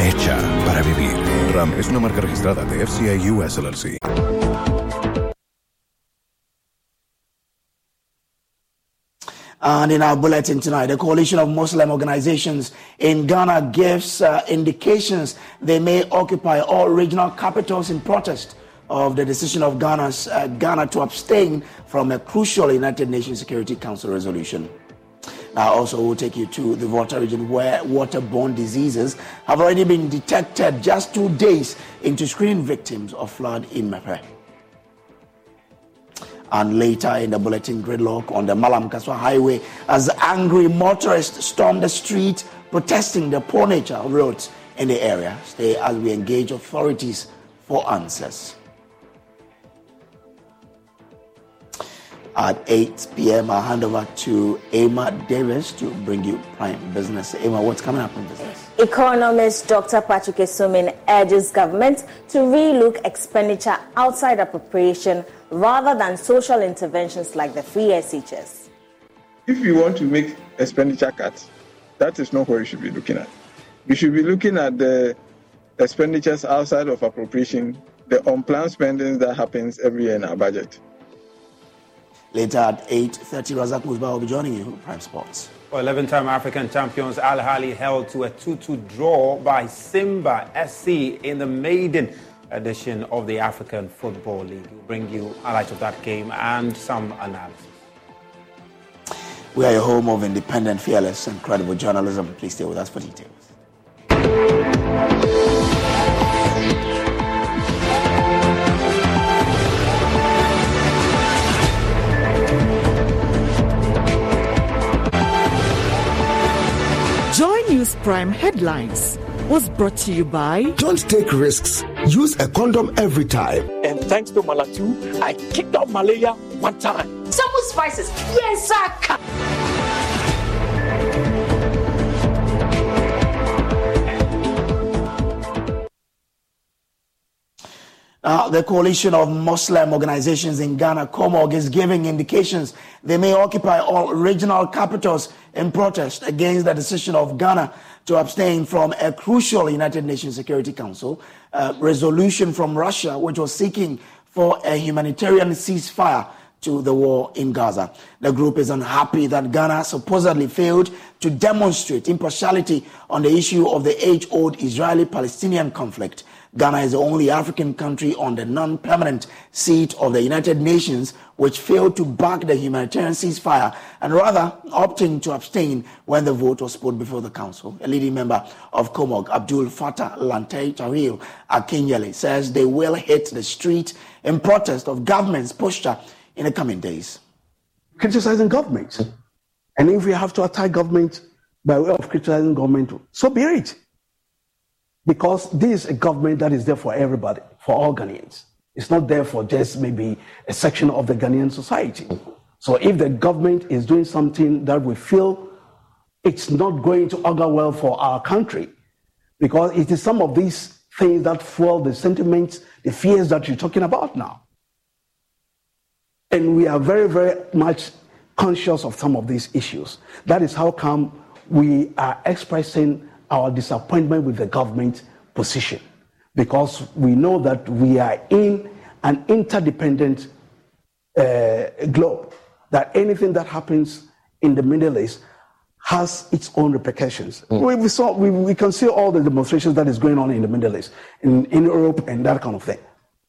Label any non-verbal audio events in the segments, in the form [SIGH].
Hecha para vivir. RAM es una marca registrada de FCA US LLC. And in our bulletin tonight, the coalition of Muslim organizations in Ghana gives uh, indications they may occupy all regional capitals in protest of the decision of Ghana's, uh, Ghana to abstain from a crucial United Nations Security Council resolution. Now, also, we'll take you to the Volta region where waterborne diseases have already been detected just two days into screening victims of flood in Mepe. And later in the bulletin, gridlock on the Malam Kasoa highway as angry motorists stormed the street protesting the poor nature of roads in the area. Stay as we engage authorities for answers. At 8 p.m., I'll hand over to Emma Davis to bring you Prime Business. Emma, what's coming up in business? Economist Dr. Patrick Asuming urges government to relook expenditure outside appropriation rather than social interventions like the free SHS. If you want to make expenditure cuts, that is not what you should be looking at. You should be looking at the expenditures outside of appropriation, the unplanned spending that happens every year in our budget. Later at 8.30, Razak Musba will be joining you, on Prime Sports. Well, 11-time African champions Al Ahly held to a 2-2 draw by Simba SC in the maiden edition of the African Football League. We'll bring you highlights of that game and some analysis. We are your home of independent, fearless, and credible journalism. Please stay with us for details. Joy Prime headlines was brought to you by Don't take risks. Use a condom every time. And thanks to Malatu, I kicked out malaria one time. Some spices. Yes, sir. Uh, the coalition of Muslim organizations in Ghana, COMOG, is giving indications they may occupy all regional capitals in protest against the decision of Ghana to abstain from a crucial United Nations Security Council uh, resolution from Russia, which was seeking for a humanitarian ceasefire to the war in Gaza. The group is unhappy that Ghana supposedly failed to demonstrate impartiality on the issue of the age old Israeli Palestinian conflict. Ghana is the only African country on the non permanent seat of the United Nations which failed to back the humanitarian ceasefire and rather opting to abstain when the vote was put before the council. A leading member of COMOG, Abdul Fattah Lantay Tahil Akinyele, says they will hit the street in protest of government's posture in the coming days. Criticizing government. And if we have to attack government by way of criticizing government, so be it. Because this is a government that is there for everybody, for all Ghanaians. It's not there for just maybe a section of the Ghanaian society. So if the government is doing something that we feel it's not going to augur well for our country, because it is some of these things that fuel the sentiments, the fears that you're talking about now. And we are very, very much conscious of some of these issues. That is how come we are expressing our disappointment with the government position. Because we know that we are in an interdependent uh, globe, that anything that happens in the Middle East has its own repercussions. Mm. We, saw, we, we can see all the demonstrations that is going on in the Middle East, in, in Europe, and that kind of thing.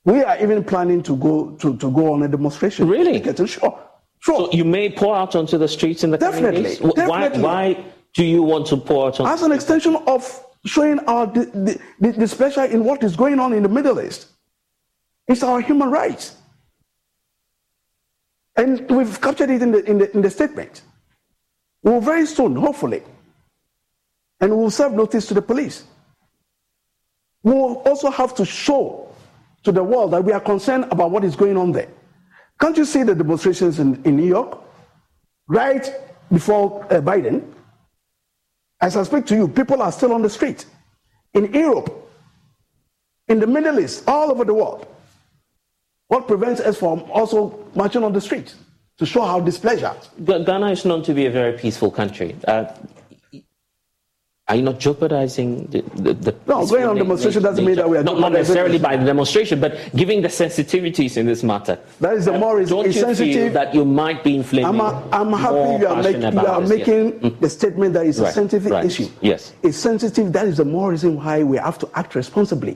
We are even planning to go to, to go on a demonstration. Really? Sure. Sure. So you may pour out onto the streets in the definitely. Definitely. Why, why do you want to pour out? As an extension of showing our displeasure in what is going on in the Middle East. It's our human rights. And we've captured it in the, in the, in the statement. We will very soon, hopefully, and we will serve notice to the police. We will also have to show to the world that we are concerned about what is going on there. Can't you see the demonstrations in, in New York? Right before uh, Biden, as I speak to you, people are still on the street. In Europe, in the Middle East, all over the world. What prevents us from also marching on the street to show our displeasure? Ghana is known to be a very peaceful country. Uh, are you not jeopardizing the, the, the No, going on demonstration doesn't mean that we are not, not necessarily by the demonstration, but giving the sensitivities in this matter. That is the more Don't you sensitive. feel that you might be inflaming? I'm, a, I'm happy you are, make, you are making mm. the statement that it's right, a sensitive right. issue. Yes. It's sensitive. That is the more reason why we have to act responsibly.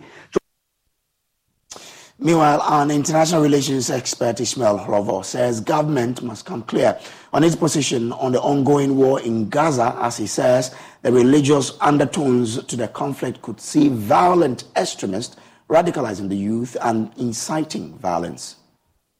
Meanwhile, an international relations expert, Ismail Hlovo, says government must come clear on its position on the ongoing war in Gaza, as he says the religious undertones to the conflict could see violent extremists radicalizing the youth and inciting violence.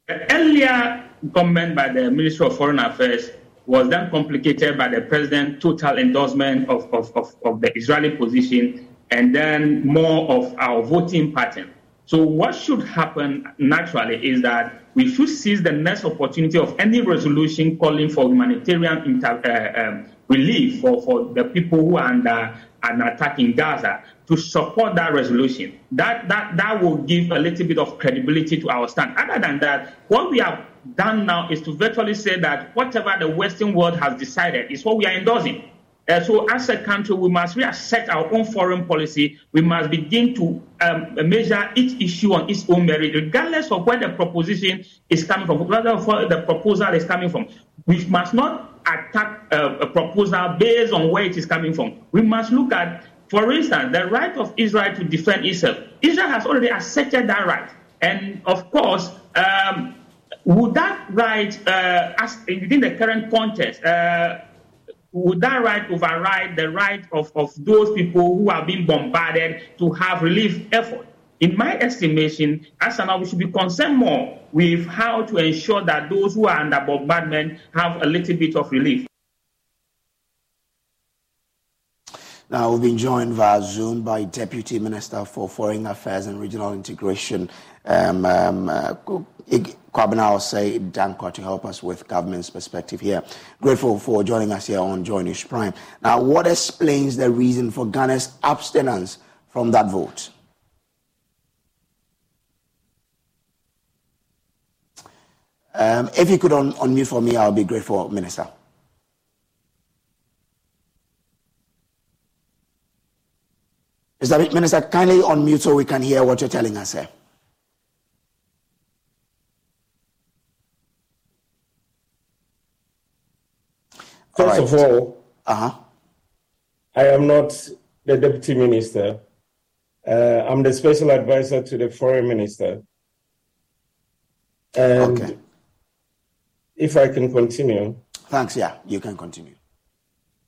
The earlier comment by the Ministry of Foreign Affairs was then complicated by the president's total endorsement of, of, of, of the Israeli position and then more of our voting pattern. So, what should happen naturally is that we should seize the next opportunity of any resolution calling for humanitarian inter, uh, um, relief for, for the people who are under an attack in Gaza to support that resolution. That, that, that will give a little bit of credibility to our stand. Other than that, what we have done now is to virtually say that whatever the Western world has decided is what we are endorsing. Uh, so, as a country, we must reassert our own foreign policy. We must begin to um, measure each issue on its own merit, regardless of where the proposition is coming from, regardless of where the proposal is coming from. We must not attack uh, a proposal based on where it is coming from. We must look at, for instance, the right of Israel to defend itself. Israel has already asserted that right. And of course, um, would that right, uh, as within the current context, uh, would that right override the right of, of those people who are being bombarded to have relief effort? In my estimation, as now we should be concerned more with how to ensure that those who are under bombardment have a little bit of relief. Now, we've been joined via Zoom by Deputy Minister for Foreign Affairs and Regional Integration, um, um, uh, Kwabena say Dankwa to help us with government's perspective here. Grateful for joining us here on JoyNews Prime. Now, what explains the reason for Ghana's abstinence from that vote? Um, if you could un- unmute for me, I'll be grateful, Minister. Mr. Minister, kindly unmute so we can hear what you're telling us here. First all right. of all, uh-huh. I am not the deputy minister. Uh, I'm the special advisor to the foreign minister. And okay. if I can continue. Thanks, yeah, you can continue.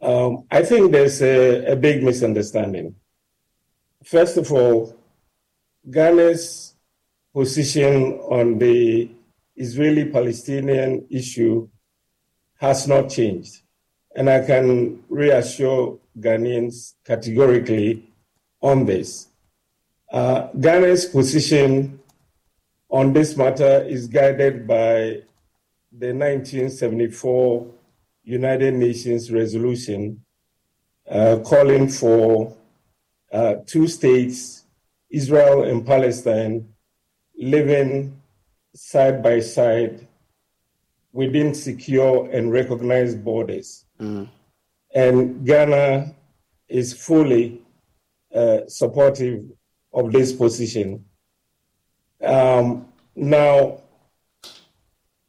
Um, I think there's a, a big misunderstanding. First of all, Ghana's position on the Israeli Palestinian issue has not changed. And I can reassure Ghanaians categorically on this. Uh, Ghana's position on this matter is guided by the 1974 United Nations resolution uh, calling for uh, two states, Israel and Palestine, living side by side within secure and recognized borders. Mm. And Ghana is fully uh, supportive of this position. Um, now,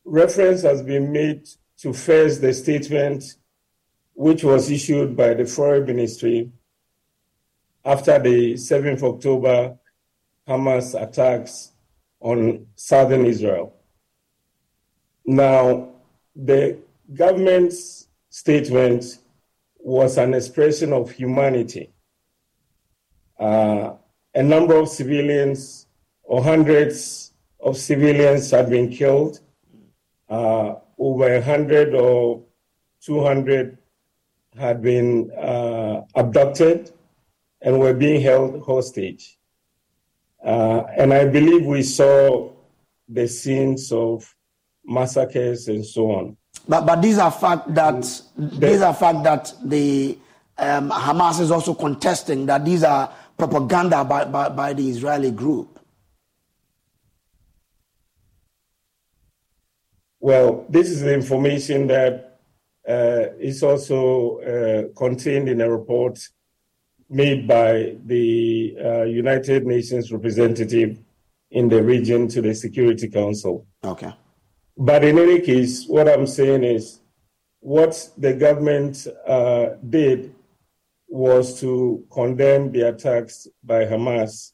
reference has been made to first the statement which was issued by the Foreign Ministry after the 7th October Hamas attacks on southern Israel. Now, the government's statement was an expression of humanity. Uh, a number of civilians or hundreds of civilians had been killed. Uh, over 100 or 200 had been uh, abducted and were being held hostage. Uh, and I believe we saw the scenes of massacres and so on. But but these are fact that the, these are fact that the um, Hamas is also contesting that these are propaganda by, by, by the Israeli group. Well, this is the information that uh, is also uh, contained in a report made by the uh, United Nations representative in the region to the Security Council. Okay. But in any case, what I'm saying is what the government uh, did was to condemn the attacks by Hamas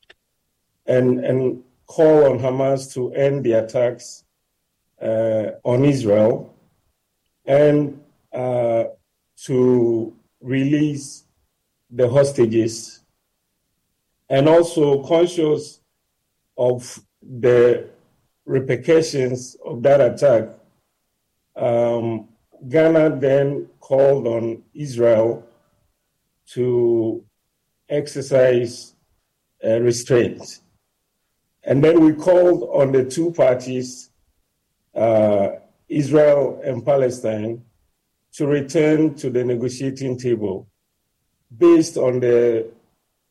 and, and call on Hamas to end the attacks uh, on Israel and uh, to release the hostages and also conscious of the repercussions of that attack, um, Ghana then called on Israel to exercise uh, restraint. And then we called on the two parties, uh, Israel and Palestine, to return to the negotiating table based on the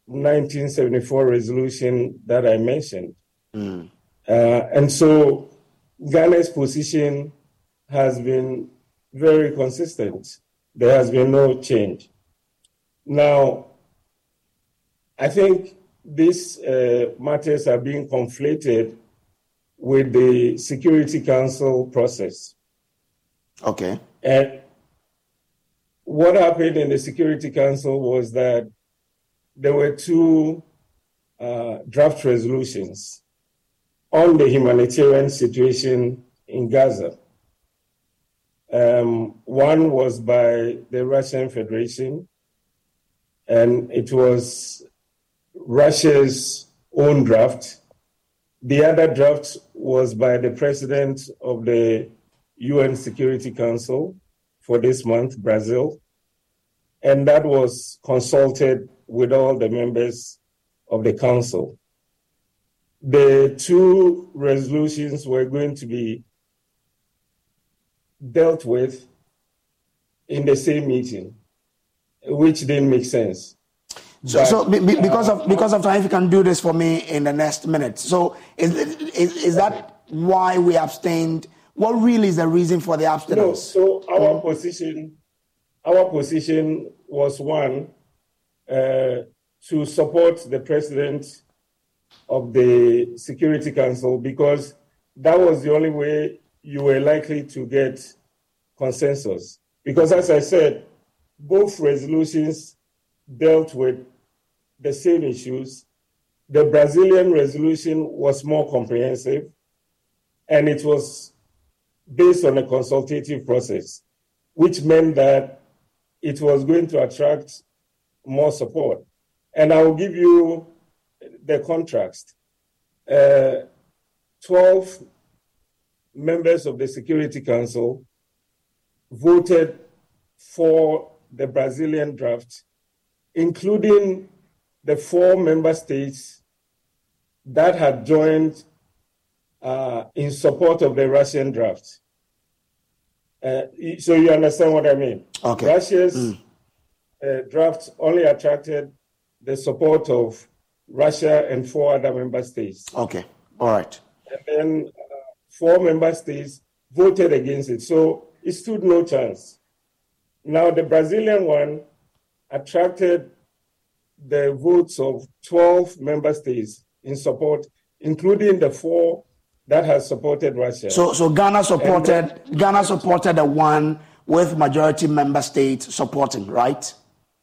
1974 resolution that I mentioned. Mm. Uh, and so Ghana's position has been very consistent. There has been no change. Now, I think these uh, matters are being conflated with the Security Council process. Okay. And what happened in the Security Council was that there were two uh, draft resolutions on the humanitarian situation in Gaza. Um, one was by the Russian Federation, and it was Russia's own draft. The other draft was by the president of the UN Security Council for this month, Brazil, and that was consulted with all the members of the council. The two resolutions were going to be dealt with in the same meeting, which didn't make sense. So, but, so be, be, because of because of time, if you can do this for me in the next minute. So, is is, is that why we abstained? What really is the reason for the abstinence? No. So our mm. position, our position was one uh, to support the president of the Security Council because that was the only way you were likely to get consensus. Because as I said, both resolutions dealt with the same issues. The Brazilian resolution was more comprehensive and it was based on a consultative process, which meant that it was going to attract more support. And I will give you the contrast. Uh, 12 members of the Security Council voted for the Brazilian draft, including the four member states that had joined uh, in support of the Russian draft. Uh, so you understand what I mean? Okay. Russia's mm. uh, draft only attracted the support of Russia and four other member states. Okay. All right. And then uh, four member states voted against it. So it stood no chance. Now, the Brazilian one attracted the votes of 12 member states in support, including the four that has supported Russia. So, so Ghana supported and, Ghana supported the one with majority member states supporting, right?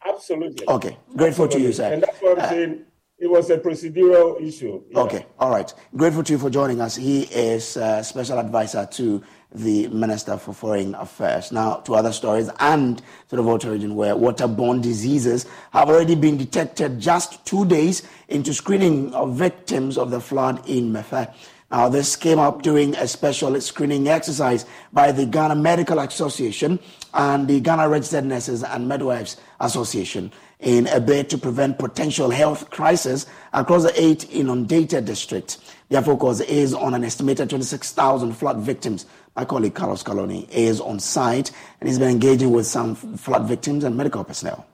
Absolutely. Okay, grateful absolutely. to you, sir. And that's what I'm uh, saying. It was a procedural issue. Yeah. Okay, all right. Grateful to you for joining us. He is uh, special advisor to the Minister for Foreign Affairs. Now, to other stories and to the Volta region where waterborne diseases have already been detected just two days into screening of victims of the flood in Mefe. Now, this came up during a special screening exercise by the Ghana Medical Association and the Ghana Registered Nurses and Midwives Association in a bid to prevent potential health crisis across the eight inundated districts. Their focus is on an estimated 26,000 flood victims. My colleague Carlos Caloni is on site and he's been engaging with some flood victims and medical personnel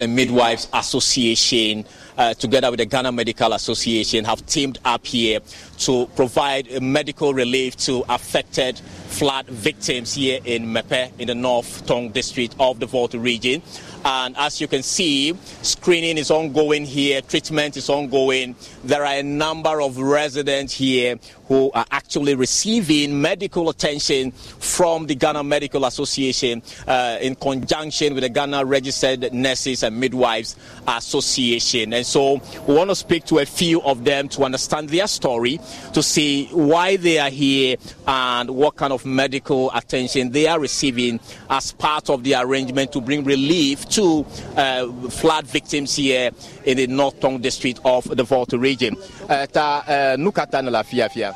the Midwives Association, uh, together with the Ghana Medical Association, have teamed up here to provide medical relief to affected flood victims here in Mepe, in the North Tongu district of the Volta region. And as you can see, screening is ongoing here, treatment is ongoing. There are a number of residents here who are actually receiving medical attention from the Ghana Medical Association uh, in conjunction with the Ghana Registered Nurses and Midwives Association. And so we want to speak to a few of them to understand their story, to see why they are here and what kind of medical attention they are receiving as part of the arrangement to bring relief to uh, flood victims here in the North Tongu district of the Volta region. Uh, ta uh, fia.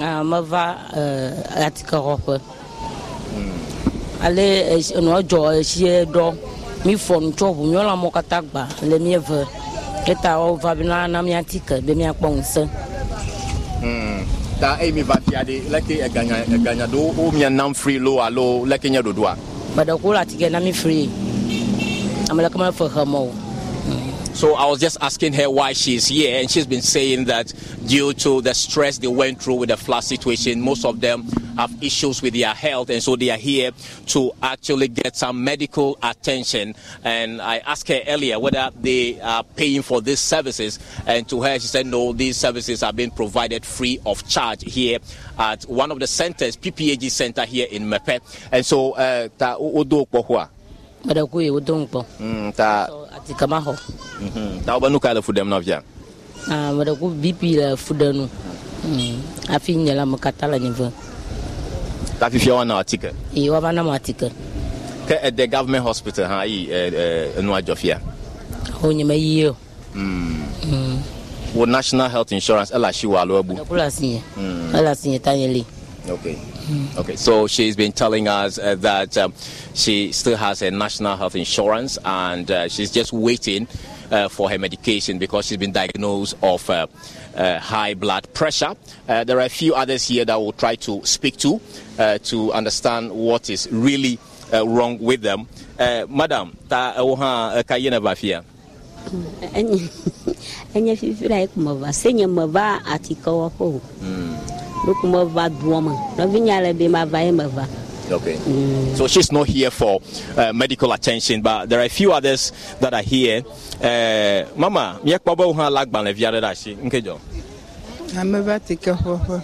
Ah, mava atika kɔƒe. Ale nɔ dzɔ esie dɔ mi fɔ nutsɔ ʋu nyɔla mɔ katã gba le mi eve eta wova bi na na mi atike be mi akpɔ ŋusẽ. ta eyi mi va fia de leke eganya eganya do o mia nam fri lo alo leke nye ɖoɖoa. Gbeɖeko le atike na mi fri ame leke me fe xe mɔ o. So I was just asking her why she's here, and she's been saying that due to the stress they went through with the flood situation, most of them have issues with their health, and so they are here to actually get some medical attention. And I asked her earlier whether they are paying for these services, and to her she said no, these services are being provided free of charge here at one of the centers, PPAG Center here in Mepe. And so, uh, ta odo Mada ku ye wodon kpɔ. ta ti kama hɔ. Taw ba nu kaa la fudɛm na fiya mɛrɛ ko bipi la fudɛnu mhm. afi nyɛla mɛ ka ta la nyɛvɛ tafi fiya wa na wa ti kɛ? Ee wa ba na ma ti kɛ. Kɛ ɛ dɛ government hospital hã ayi ɛ ɛ nua jɔ o nyɛmɛ yi yɛ wo national health insurance ɛla si wa alo ɛbu mhm. ɛla si yɛ ɛla si yɛ ta yɛ le. Okay. Okay, so she's been telling us uh, that um, she still has a national health insurance and uh, she's just waiting uh, for her medication because she's been diagnosed of uh, uh, high blood pressure. Uh, there are a few others here that we'll try to speak to to understand what is really wrong with them. Madam, ta oha kayena bafia. Enye fifira ekumava, senye mava atikawa po. Lukuma va duoma. Novinya le be ma va emava. Okay. So she's not here for uh, medical attention, but there are a few others that are here. Uh, Mama, mi ekpo bo ha lagban le viare da shi. Nkejo. Ameba tike ho ho.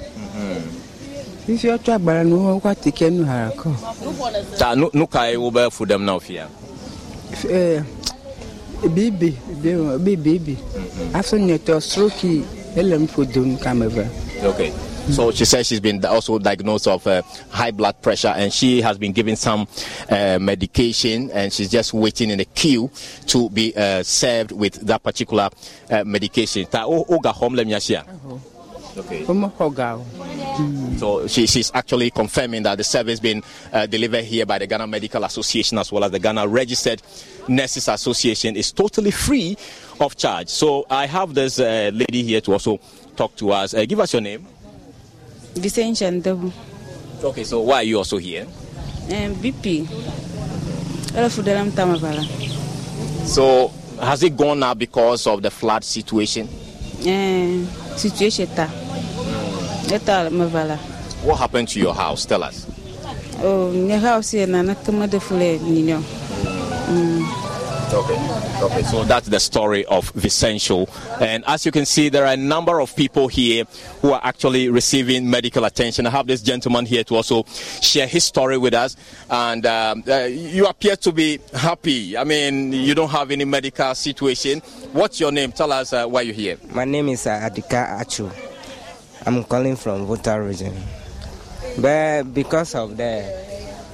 ifi ɔtɔ agbara no hɔ kɔ atikɛ nu hara kɔ. ta nu nu ka ye wo bɛ fu dɛm na fi yan. ɛɛ bibi bibi bibi afɔ nyɛtɔ stroke ɛlɛm fo dom kama bɛ. Okay. So she says she's been also diagnosed of uh, high blood pressure and she has been given some uh, medication and she's just waiting in a queue to be uh, served with that particular uh, medication. Ta oga home le miasia. Okay. So she, she's actually confirming that the service being uh, delivered here by the Ghana Medical Association as well as the Ghana Registered Nurses Association is totally free of charge. So I have this uh, lady here to also talk to us. Uh, give us your name. Vicente Ndebu. Okay, so why are you also here? Um, BP. So has it gone now because of the flood situation? Uh, situation. What happened to your house? Tell us. Oh, my house here na Okay. Okay. So that's the story of Vicencio. And as you can see, there are a number of people here who are actually receiving medical attention. I have this gentleman here to also share his story with us. And um, uh, you appear to be happy. I mean, you don't have any medical situation. What's your name? Tell us uh, why you're here. My name is uh, Adika Achu. I'm calling from Volta region. But because of the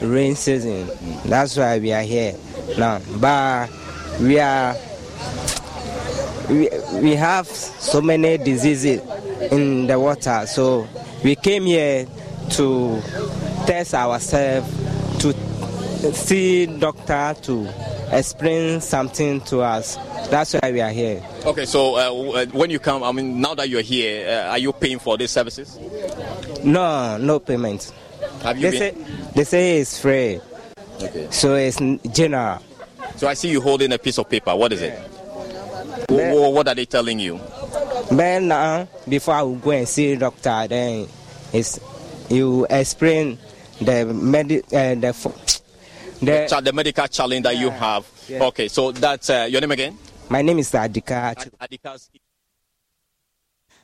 rain season, that's why we are here now. But we are we, we have so many diseases in the water so we came here to test ourselves to see doctor to explain something to us that's why we are here Okay. So uh, when you come, I mean, now that you're here, uh, are you paying for these services? no no payment Have you they been? say they say it's free Okay. so it's general So I see you holding a piece of paper. What is it? Wh- wh- What are they telling you? But now, before I will go and see doctor, then it's you explain the medi- uh, the, fo- The, the cha- the medical challenge that you have. yeah. Okay. So that's uh, your name again? my name is Adika. Adika's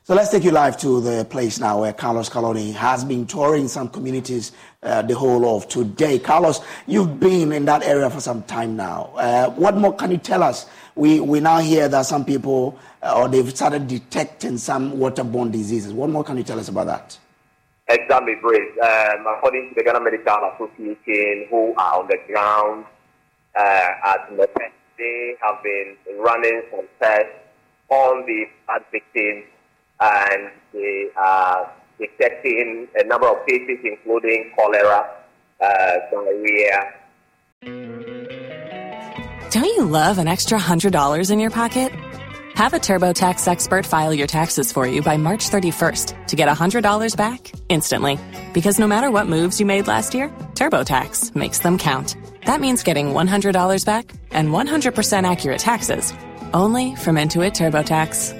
So let's take you live to the place now where Carlos Caloni has been touring some communities uh, the whole of today. Carlos, you've been in that area for some time now. Uh, what more can you tell us? We, we now hear that some people, uh, or they've started detecting some waterborne diseases. What more can you tell us about that? Exactly, Grace. Um, according to the Ghana Medical Association, who are on the ground uh, at Mepet, they have been running some tests on the victims and they are detecting a number of cases, including cholera, uh, diarrhea, Don't you love an extra $100 in your pocket? Have a TurboTax expert file your taxes for you by March 31st to get $100 back instantly. Because no matter what moves you made last year, TurboTax makes them count. That means getting $100 back and 100% accurate taxes only from Intuit TurboTax.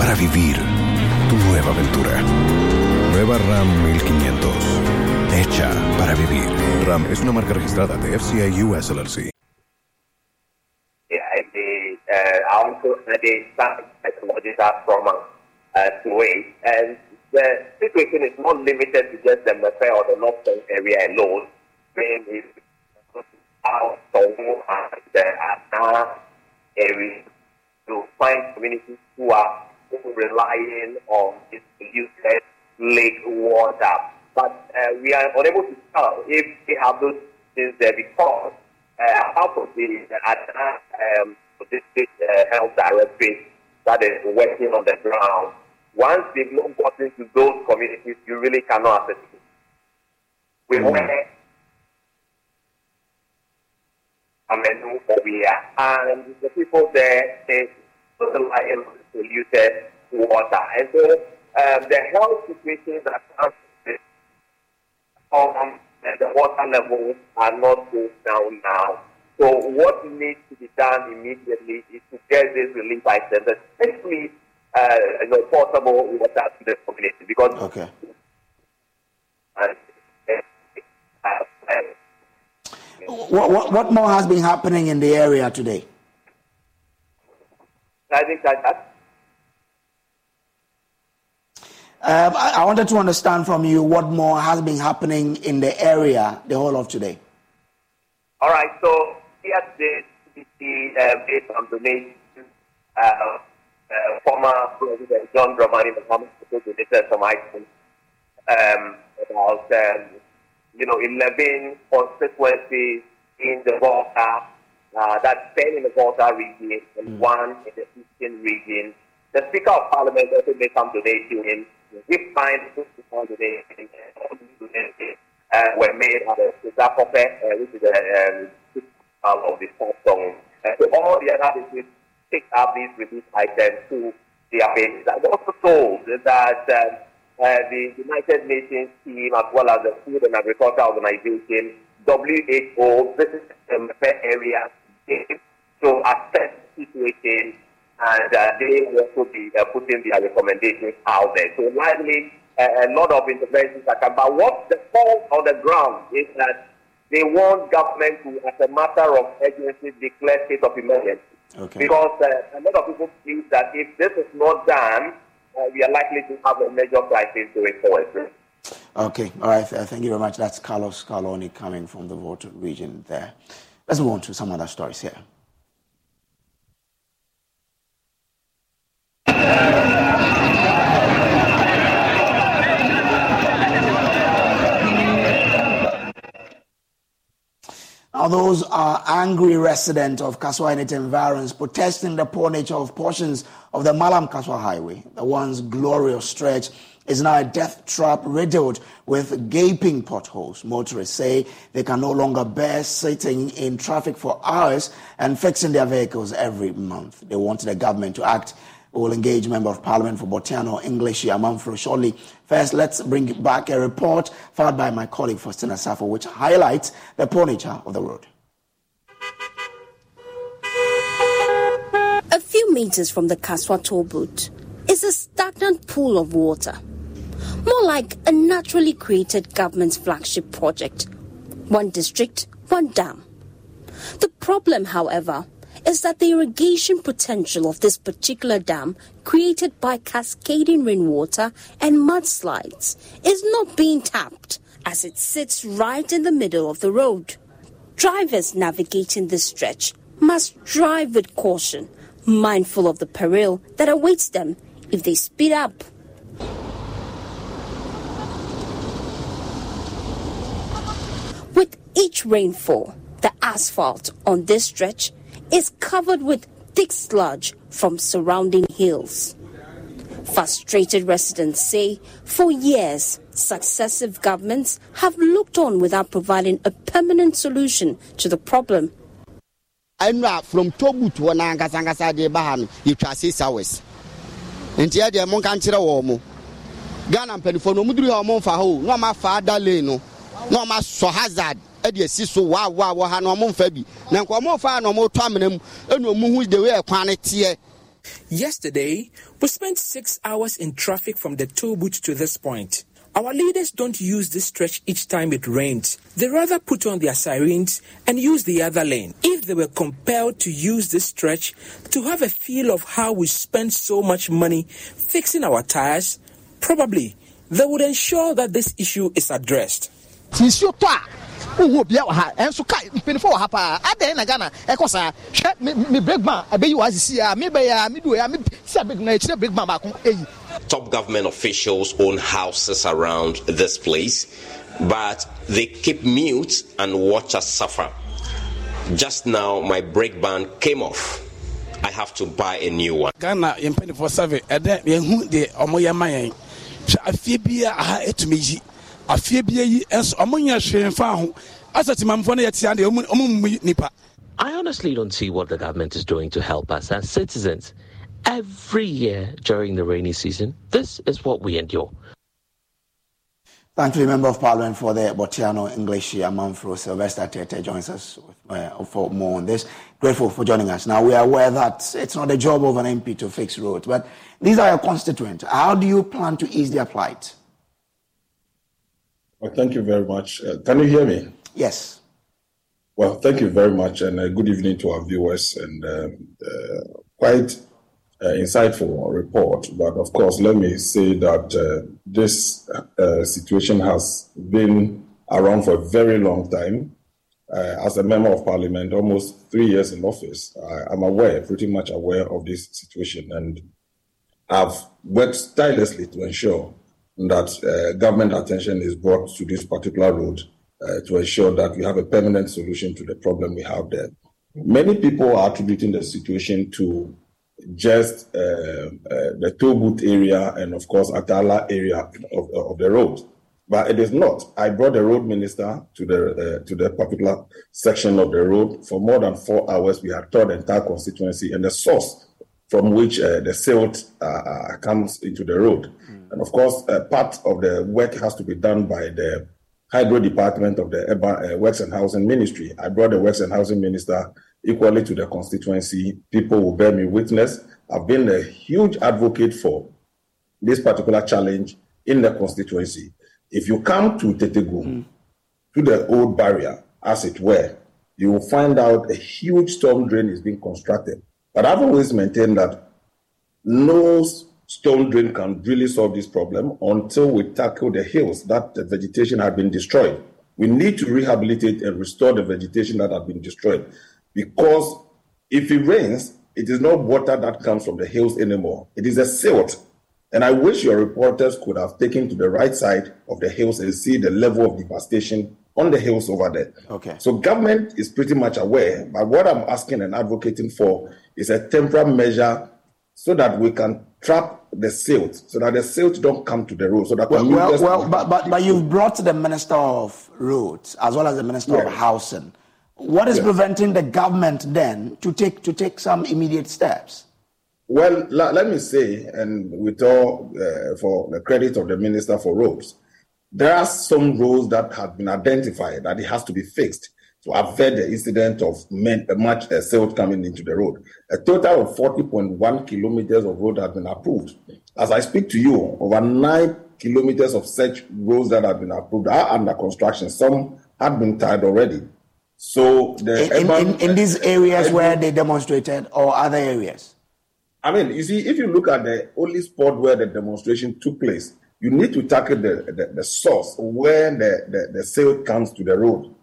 para vivir tu nueva aventura. Nueva RAM 1500. Hecha para vivir. RAM es una marca registrada de FCI US LLC. And the situation is not limited to just the Mefe or the Northern area alone. Spain is out Togo and the Ana area to find communities who are relying on this polluted lake water. But uh, we are unable to tell if they have those things there because uh, half of the uh, um, district uh, health directorate that is working on the ground, once they've not gotten to those communities, you really cannot assess it. We mm. were Amenu Obia, and the people there say the polluted water. And so um, the health situation that comes um, the water levels are not going down now. So what needs to be done immediately is to get this relief items, especially uh, you know, portable water to the community because okay. what, what, what more has been happening in the area today? I think that, Um, I, I, wanted to understand from you what more has been happening in the area the whole of today. All right, so yesterday, the uh, made on donations. Uh, uh, former President John Dramani Mahama donated some items um, about um, you know 11 constituencies in the Volta, uh, that's 10 in the Volta region and mm. one in the Eastern region. The Speaker of Parliament also made some donations zip line today uh, were made at the Sogakope, uh, which is the um, of the song. Uh, so all the other districts picked up these relief items to their bases. I was also told that um, uh, the United Nations team, as well as the Food and Agriculture Organization, WHO, visited the area to assess the situation and uh, they will also be uh, putting their recommendations out there. So likely uh, a lot of interventions are coming. But what the fault on the ground is that they want government to, as a matter of urgency, declare state of emergency. Okay. Because uh, a lot of people believe that if this is not done, uh, we are likely to have a major crisis going forward. Okay, all right. Uh, thank you very much. That's Carlos Carloni coming from the Volta region there. Let's move on to some other stories here. Now, those are angry residents of Kasoa and its environs protesting the poor nature of portions of the Malam Kasoa Highway. The once glorious stretch is now a death trap riddled with gaping potholes. Motorists say they can no longer bear sitting in traffic for hours and fixing their vehicles every month. They want the government to act we will engage Member of Parliament for Bortianor-Ngleshie-Amanfro shortly. First, let's bring back a report filed by my colleague Faustina Safo, which highlights the poor nature of the road. A few meters from the Kasoa toll booth is a stagnant pool of water, more like a naturally created government's flagship project. One district, one dam. The problem, however, is that the irrigation potential of this particular dam, created by cascading rainwater and mudslides, is not being tapped as it sits right in the middle of the road. Drivers navigating this stretch must drive with caution, mindful of the peril that awaits them if they speed up. With each rainfall, the asphalt on this stretch is covered with thick sludge from surrounding hills. Frustrated residents say for years, successive governments have looked on without providing a permanent solution to the problem. ɛnura from tobu to hɔ n'ankasa de ba ha no yɛtwa six hours nti yɛ deɛ monka nkyerɛ wɔ mo ghana mpanimfoɔ no ɔmo duru ha ɔmo nfa ha o no na asɔ hazard ɛde esi so waa waa wɔ ha na ɔmo nfa bi na nka ɔmo fa na ɔmo tɔ amena mu ɛna ɔmo hu de wei ɛkwan ne teɛ. Yesterday, we spent six hours in traffic from the toll booth to this point. Our leaders don't use this stretch each time it rains. They rather put on their sirens and use the other lane. If they were compelled to use this stretch to have a feel of how we spend so much money fixing our tires, probably they would ensure that this issue is addressed. Wohu obia wɔ ha ɛnso ka mpanyinfoɔ wɔ ha paa adɛn na ghana ɛkɔ saa hwɛ me me brake ban ɛbɛyi wɔ asisi a me bɛyɛ a me du a me si a brake na ekyirɛ brake ban baako eyi. Top government officials own houses around this place. but they keep mute and watch us suffer. Just now, my brake band came off. I have to buy a new one. Ghana yɛn mpanyinfoɔ sɛfɛ ɛdɛ yɛn hu deɛ ɔmo yɛ ma yɛn hwɛ afie bi a aha etumi yi afie bi yi nso ɔmo nyɛ hwee nfa ho asa timamfoɔ no yɛ tia deɛ ɔmo ɔmo mu nipa. I honestly don't see what the government is doing to help us as citizens. Every year during the rainy season, this is what we endure. Thank you, Member of Parliament for the Bortianor-Ngleshie-Amanfro Sylvester Tetteh joins us uh, for more on this. Grateful for joining us. Now, we are aware that it's not the job of an MP to fix roads, but these are your constituents. How do you plan to ease their plight? Well, thank you very much. Uh, can you hear me? Yes. Well, thank you very much, and uh, good evening to our viewers. And um, uh, quite uh, insightful report. But of course, let me say that uh, this uh, situation has been around for a very long time. Uh, as a member of parliament, almost three years in office, I, am aware, pretty much aware of this situation, and I've worked tirelessly to ensure that uh, government attention is brought to this particular road uh, to ensure that we have a permanent solution to the problem we have there. Many people are attributing the situation to just uh, uh, the Tobut area and, of course, Atala area of, of, the road. But it is not. I brought the road minister to the uh, to the particular section of the road for more than four hours. We had toured the entire constituency and the source from which uh, the silt comes into the road. And of course, part of the work has to be done by the hydro department of the Works and Housing Ministry. I brought the Works and Housing Minister equally to the constituency. People will bear me witness. I've been a huge advocate for this particular challenge in the constituency. If you come to Tetegu, mm. to the old barrier, as it were, you will find out a huge storm drain is being constructed. But I've always maintained that no storm drain can really solve this problem until we tackle the hills that the vegetation had been destroyed. We need to rehabilitate and restore the vegetation that had been destroyed. Because if it rains, it is not water that comes from the hills anymore. It is a silt. And I wish your reporters could have taken to the right side of the hills and see the level of devastation on the hills over there. Okay. So government is pretty much aware, but what I'm asking and advocating for is a temporary measure so that we can trap the silt, so that the silt don't come to the road. So that well, well, well but, but, but you've brought the Minister of Roads as well as the Minister yes. of Housing. What is yes. preventing the government then to take to take some immediate steps? Well, la- let me say, and with all uh, for the credit of the Minister for Roads, there are some roads that have been identified that it has to be fixed to avoid the incident of men, much uh, silt coming into the road. A total of 40.1 kilometers of road has been approved. As I speak to you, over nine kilometers of such roads that have been approved are under construction. Some have been tied already. So the in, in, in, these areas where they demonstrated or other areas? I mean, you see, if you look at the only spot where the demonstration took place, you need to tackle the, the, the source where the, the, the silt comes to the road.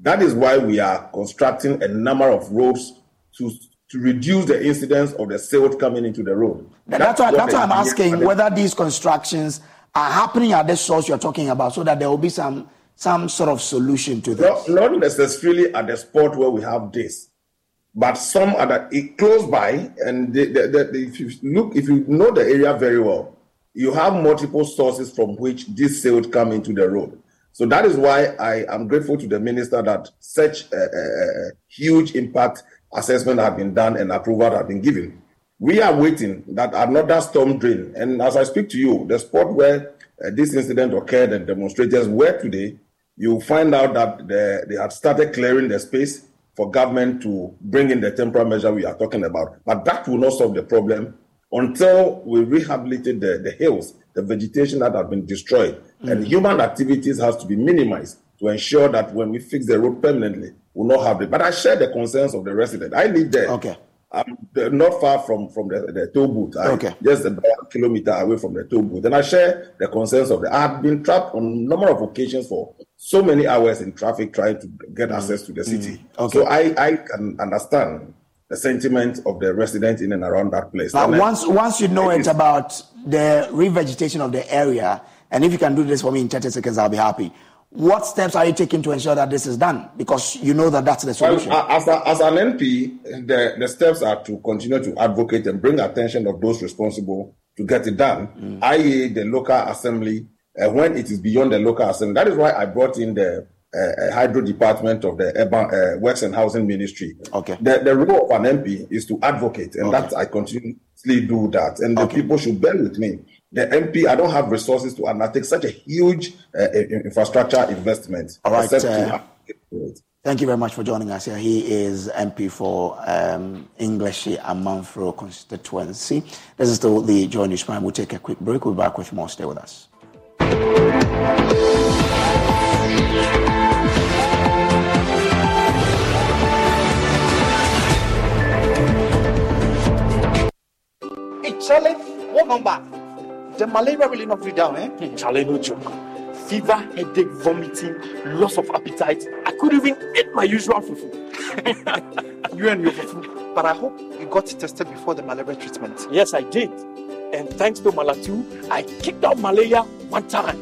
That is why we are constructing a number of roads to to reduce the incidence of the silt coming into the road. That's, that's why, that's why I'm asking whether these constructions are happening at the source you're talking about so that there will be some some sort of solution to this? Not, not necessarily at the spot where we have this, but some other it close by. And the, the, the, if you look, if you know the area very well, you have multiple sources from which this silt come into the road. So that is why I am grateful to the minister that such a, a, huge impact assessment had been done and approval had been given. We are waiting that another storm drain. And as I speak to you, the spot where uh, this incident occurred and demonstrators were today you find out that they, they had started clearing the space for government to bring in the temporary measure we are talking about. But that will not solve the problem until we rehabilitate the, the hills, the vegetation that has been destroyed. Mm-hmm. And human activities has to be minimized to ensure that when we fix the road permanently, we'll not have it. But I share the concerns of the resident. I live there. Okay. I'm not far from, from the, the toll booth. I, okay. Just a kilometer away from the toll booth. And I share the concerns of the. I have been trapped on a number of occasions for so many hours in traffic trying to get mm. access to the city. Mm. Okay. So I, I can understand the sentiment of the residents in and around that place. But and once, I, once you know it, it about the revegetation of the area, And if you can do this for me in 30 seconds, I'll be happy. What steps are you taking to ensure that this is done? Because you know that that's the solution. Well, as, a, as an MP, the, the steps are to continue to advocate and bring attention of those responsible to get it done, mm. i.e., the local assembly, uh, when it is beyond the local assembly. That is why I brought in the uh, hydro department of the urban uh, works and housing ministry. Okay. The, the role of an MP is to advocate, and okay. that I continuously do that. And the okay. people should bear with me. The MP, I don't have resources to undertake such a huge uh, infrastructure investment. All right. Uh, thank you very much for joining us here. He is MP for um, Ngleshie Amanfro constituency. This is still the Joy News Prime. We'll take a quick break. We'll be back with more. Stay with us. Charlie, what number? The malaria really not be down, eh? Charlie, no joke. Fever, headache, vomiting, loss of appetite. I couldn't even eat my usual fufu. [LAUGHS] you and your fufu. But I hope you got tested before the malaria treatment. Yes, I did. And thanks to Malatu, I kicked out malaria one time.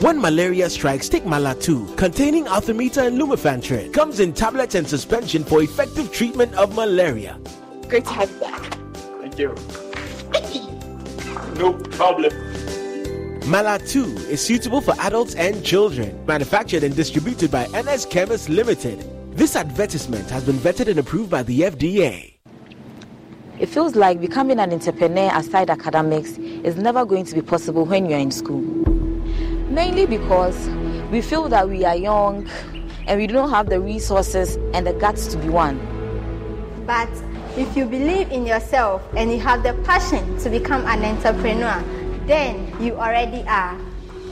When malaria strikes, take Malatu, containing artemether and lumefantrine. Comes in tablets and suspension for effective treatment of malaria. Great to have you back. Thank you. [LAUGHS] no problem. Malatu is suitable for adults and children. Manufactured and distributed by NS Chemist Limited. This advertisement has been vetted and approved by the FDA. It feels like becoming an entrepreneur aside academics is never going to be possible when you're in school. Mainly because we feel that we are young and we don't have the resources and the guts to be one. But if you believe in yourself and you have the passion to become an entrepreneur, then you already are.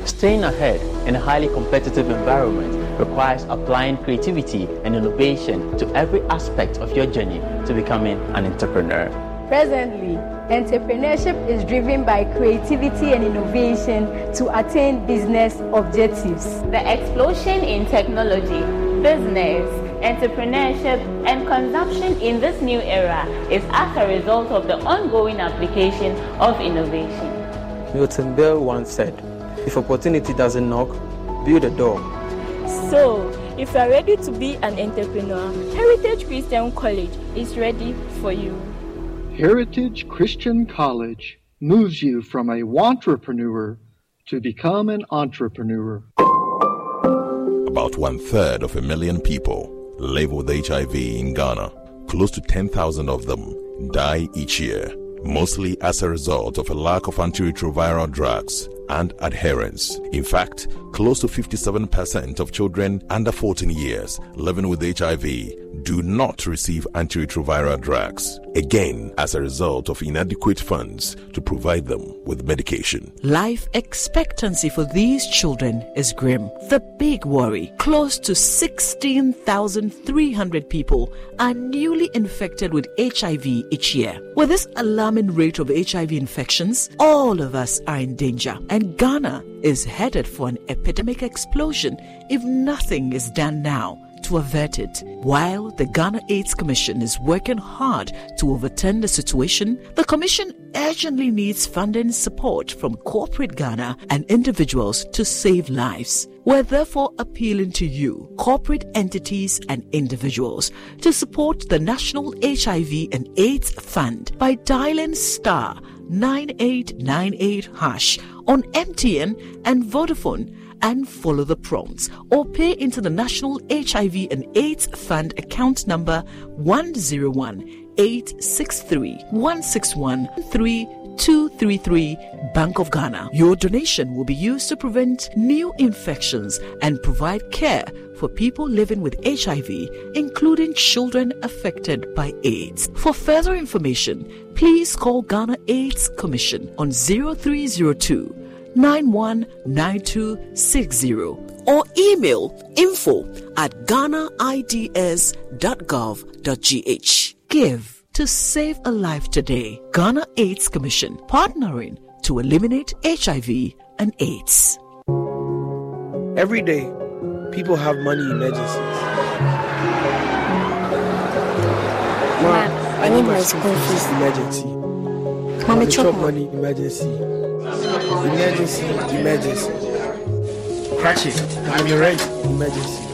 Staying ahead in a highly competitive environment requires applying creativity and innovation to every aspect of your journey to becoming an entrepreneur. Presently, entrepreneurship is driven by creativity and innovation to attain business objectives. The explosion in technology, business, entrepreneurship, and consumption in this new era is as a result of the ongoing application of innovation. Milton Berle once said, If opportunity doesn't knock, build a door. So, if you are ready to be an entrepreneur, Heritage Christian College is ready for you. Heritage Christian College moves you from a entrepreneur to become an entrepreneur. About one third of a million people live with HIV in Ghana. Close to 10,000 of them die each year, mostly as a result of a lack of antiretroviral drugs and adherence. In fact, close to 57% of children under 14 years living with HIV do not receive antiretroviral drugs, again, as a result of inadequate funds to provide them with medication. Life expectancy for these children is grim. The big worry close to 16,300 people are newly infected with HIV each year. With this alarming rate of HIV infections, all of us are in danger, and Ghana is headed for an epidemic explosion if nothing is done now to avert it. While the Ghana AIDS Commission is working hard to overturn the situation, the Commission urgently needs funding support from corporate Ghana and individuals to save lives. We're therefore appealing to you, corporate entities and individuals, to support the National HIV and AIDS Fund by dialing star 9898 hash on MTN and Vodafone and follow the prompts or pay into the National HIV and AIDS Fund account number 101 863 161 233 Bank of Ghana. Your donation will be used to prevent new infections and provide care for people living with HIV, including children affected by AIDS. For further information, please call Ghana AIDS Commission on 0302 919260 or email info at ghanaids.gov.gh. Give to save a life today. Ghana AIDS Commission partnering to eliminate HIV and AIDS. Every day, people have money emergencies. Ma, I need my school fees. Emergency. Mommy, chop chop money emergency. Emergency, emergency. Catch it. I'm your ready. Emergency.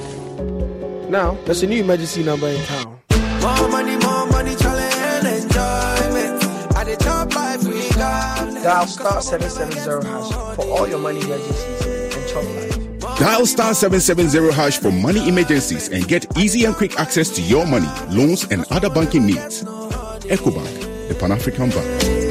Now, there's a new emergency number in town. More money, more money, challenge and enjoyment. At the top life we got. Dial star 770 hash for all your money emergencies and chop life. Dial star 770 hash for money emergencies and get easy and quick access to your money, loans, and other banking needs. EcoBank, the Pan African Bank.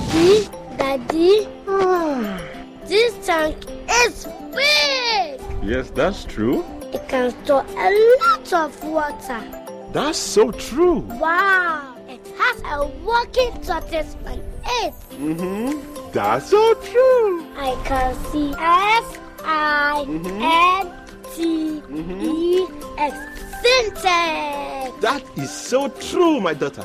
Daddy, Daddy, ah. this tank is big. Yes, that's true. It can store a lot of water. That's so true. Wow, it has a working tortoise on it. Mm-hmm. That's so true. I can see S I mm-hmm. N T mm-hmm. E X Sintex. That is so true, my daughter.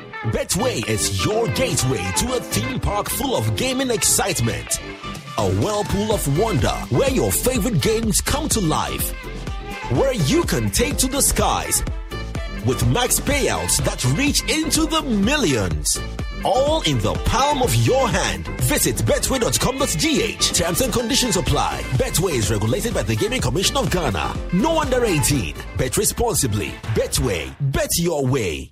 Betway is your gateway to a theme park full of gaming excitement. A whirlpool of wonder where your favorite games come to life. Where you can take to the skies with max payouts that reach into the millions. All in the palm of your hand. Visit betway.com.gh. Terms and conditions apply. Betway is regulated by the Gaming Commission of Ghana. No under 18. Bet responsibly. Betway. Bet your way.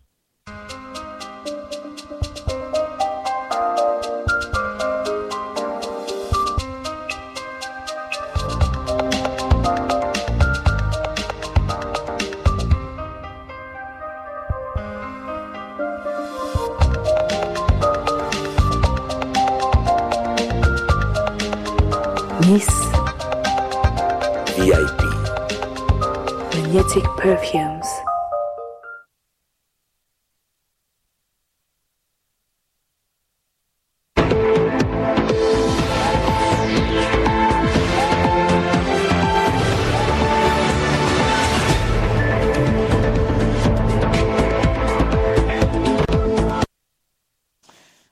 Perfumes.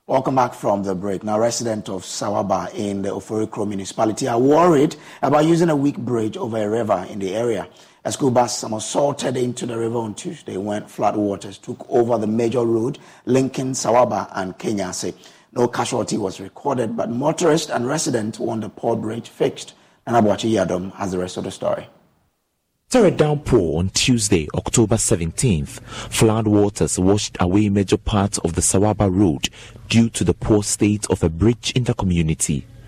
Welcome back from the break. Now, residents of Sawaba in the Oforikrom municipality are worried about using a weak bridge over a river in the area. A school bus somersaulted into the river on Tuesday when floodwaters took over the major road linking Sawaba and Kenyase. No casualty was recorded, but motorists and residents want the port bridge fixed. Nana Boakye Yiadom has the rest of the story. After downpour on Tuesday, October 17th, flood waters washed away major parts of the Sawaba Road due to the poor state of a bridge in the community.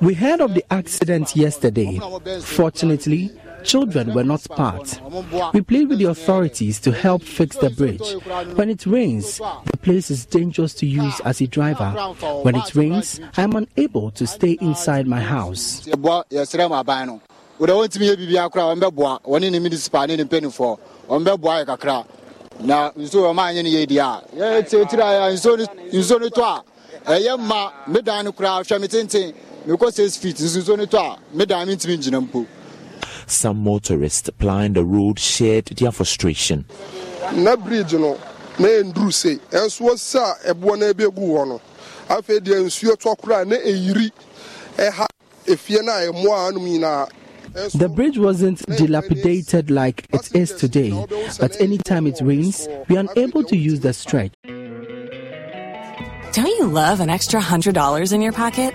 We heard of the accident yesterday. Fortunately, children were not part. We plead with the authorities to help fix the bridge. When it rains, the place is dangerous to use as a driver. When it rains, I am unable to stay inside my house. Mekɔ six feet nso nsuo no tɔ a medan mentumi ngyina mpo Some motorists plying the road shared their frustration. na bridge no na ɛnduru sei ɛnso wɔsi a ɛboɔ no ɛbɛgu hɔ no afei deɛ nsuo tɔ koraa na ɛyiri ɛha efie no a ɛmmoa anom nyinaa The bridge wasn't dilapidated like it is today, but anytime it rains, we are unable to use the stretch. Don't you love an extra $100 in your pocket?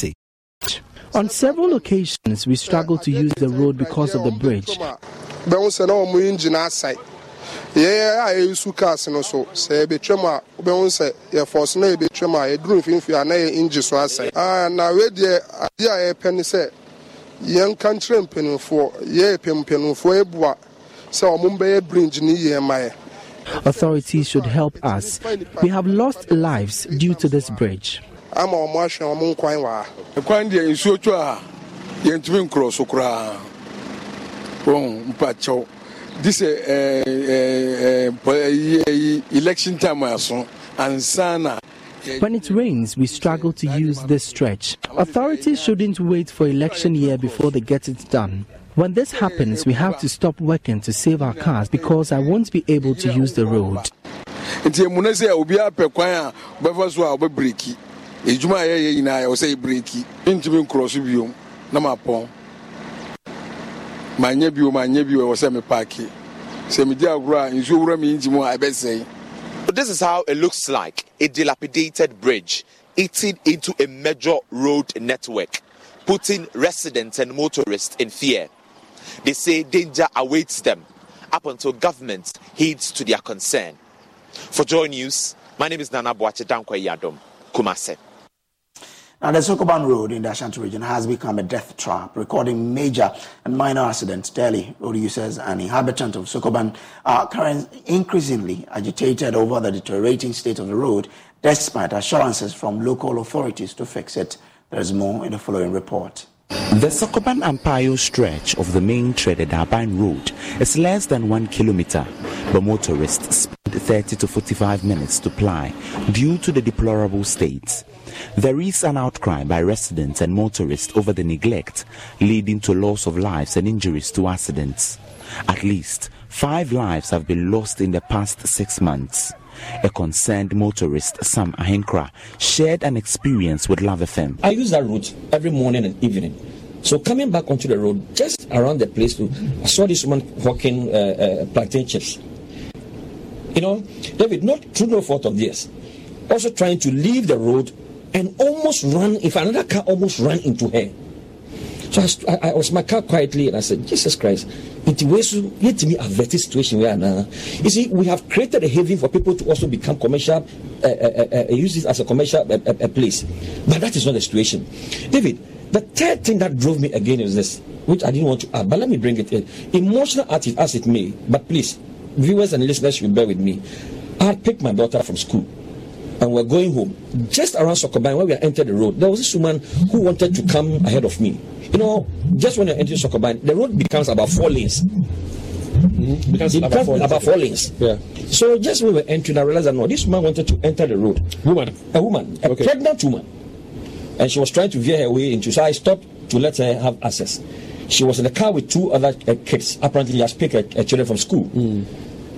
On several occasions, we struggled to use the road because of the bridge. bɛhu sɛ na ɔmo engine asɛe yɛyɛ a yɛsu cars no so sɛ yɛbɛtwam a wobɛhu sɛ yɛfɔs na yɛbɛtwam a yɛduru mfimfini a na yɛ engine so asɛe na wei adeɛ a yɛpɛ ne sɛ yɛnka nkyerɛ mpanimfoɔ yɛyɛ mpanimfoɔ ɛboa sɛ ɔmo mbɛyɛ bridge ne yie ma yɛ Authorities should help us. We have lost lives due to this bridge. Ama ɔmo ahwɛ ɔmo nkwan wɔ ha ɛkwan deɛ nsuo twa a yɛntumi nkorɔ so koraa wɔn mpakyɛw di sɛ ɛɛ ɛɛ ɛɛ election time aso ansa na. When it rains, we struggle to use this stretch. Authorities shouldn't wait for election year before they get it done. When this happens, we have to stop working to save our cars because I won't be able to use the road. Edwuma a yɛyɛ nyinaa sɛ ntumi nkorɔ so biom na ɛwɔ sɛ sɛ agorɔ a nsuo wura a This is how it looks like a dilapidated bridge eating into a major road network, putting residents and motorists in fear. They say danger awaits them up until government heeds to their concern. For Joy News, my name is Nana Boakye Dankwa Yiadom, Kumase. Now, the Sokoban Road in the Ashanti region has become a death trap, recording major and minor accidents daily. Road users and inhabitants of Sokoban are currently increasingly agitated over the deteriorating state of the road, despite assurances from local authorities to fix it. There is more in the following report. The Sokoban Ampayo stretch of the main threaded Aban Road is less than one kilometer, but motorists spend 30 to 45 minutes to ply due to the deplorable state. There is an outcry by residents and motorists over the neglect, leading to loss of lives and injuries to accidents. At least five lives have been lost in the past six months. A concerned motorist, Sam Ahenkra, shared an experience with Love FM. I use that route every morning and evening. So coming back onto the road, just around the place, I saw this woman hawking uh, uh, plantain chips. You know, David, not through no fault of theirs. Also trying to leave the road and almost run, if another car almost ran into her. So I, I, was my car quietly and I said, Jesus Christ, it was yet me a very situation we are now. You see, we have created a haven for people to also become commercial, uh, uh, uh, uh, use this as a commercial uh, uh, uh, place. But that is not the situation. David, the third thing that drove me again is this, which I didn't want to add, but let me bring it in. Emotional as it, as it may, but please, viewers and listeners should bear with me. I picked my daughter from school and we're going home. Just around Sokoban, when we entered the road, there was this woman who wanted to come ahead of me. You know, just when you enter Sokoban, the road becomes about four lanes. Mm-hmm. Because it becomes about four lanes. Yeah. So just when we were entering, I realized that no, this woman wanted to enter the road. Woman? A woman, a Okay. pregnant woman. And she was trying to veer her way into, so I stopped to let her have access. She was in the car with two other uh, kids. Apparently, has picked her, her children from school.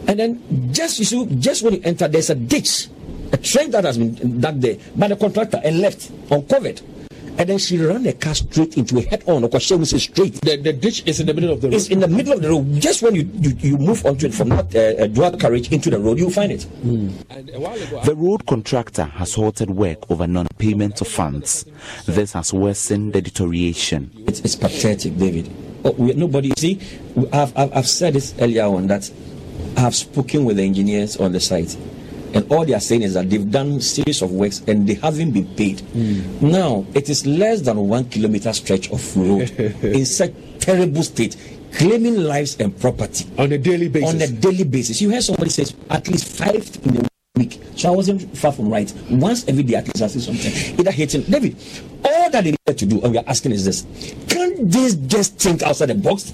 And then just you see, just when you enter, there's a ditch, a trench that has been dug there by the contractor and left uncovered. And then she ran the car straight into a head-on. Because she was straight. The, the ditch is in the middle of the road. It's in the middle of the road. Just when you you, you move onto it from that uh, uh, dual carriage into the road, you'll find it. The road contractor has halted work over non-payment of funds. This has worsened the deterioration. It's, it's pathetic, David. Oh, we, nobody see. I've, I've I've said this earlier on that I've spoken with the engineers on the site, and all they are saying is that they've done series of works and they haven't been paid. Now it is less than one kilometer stretch of road [LAUGHS] in such terrible state, claiming lives and property on a daily basis. On a daily basis, you heard somebody say at least five in a week. So I wasn't far from right. Once every day, at least I see something. Either hating David. All that they need to do, and we are asking is this: Can't they just think outside the box?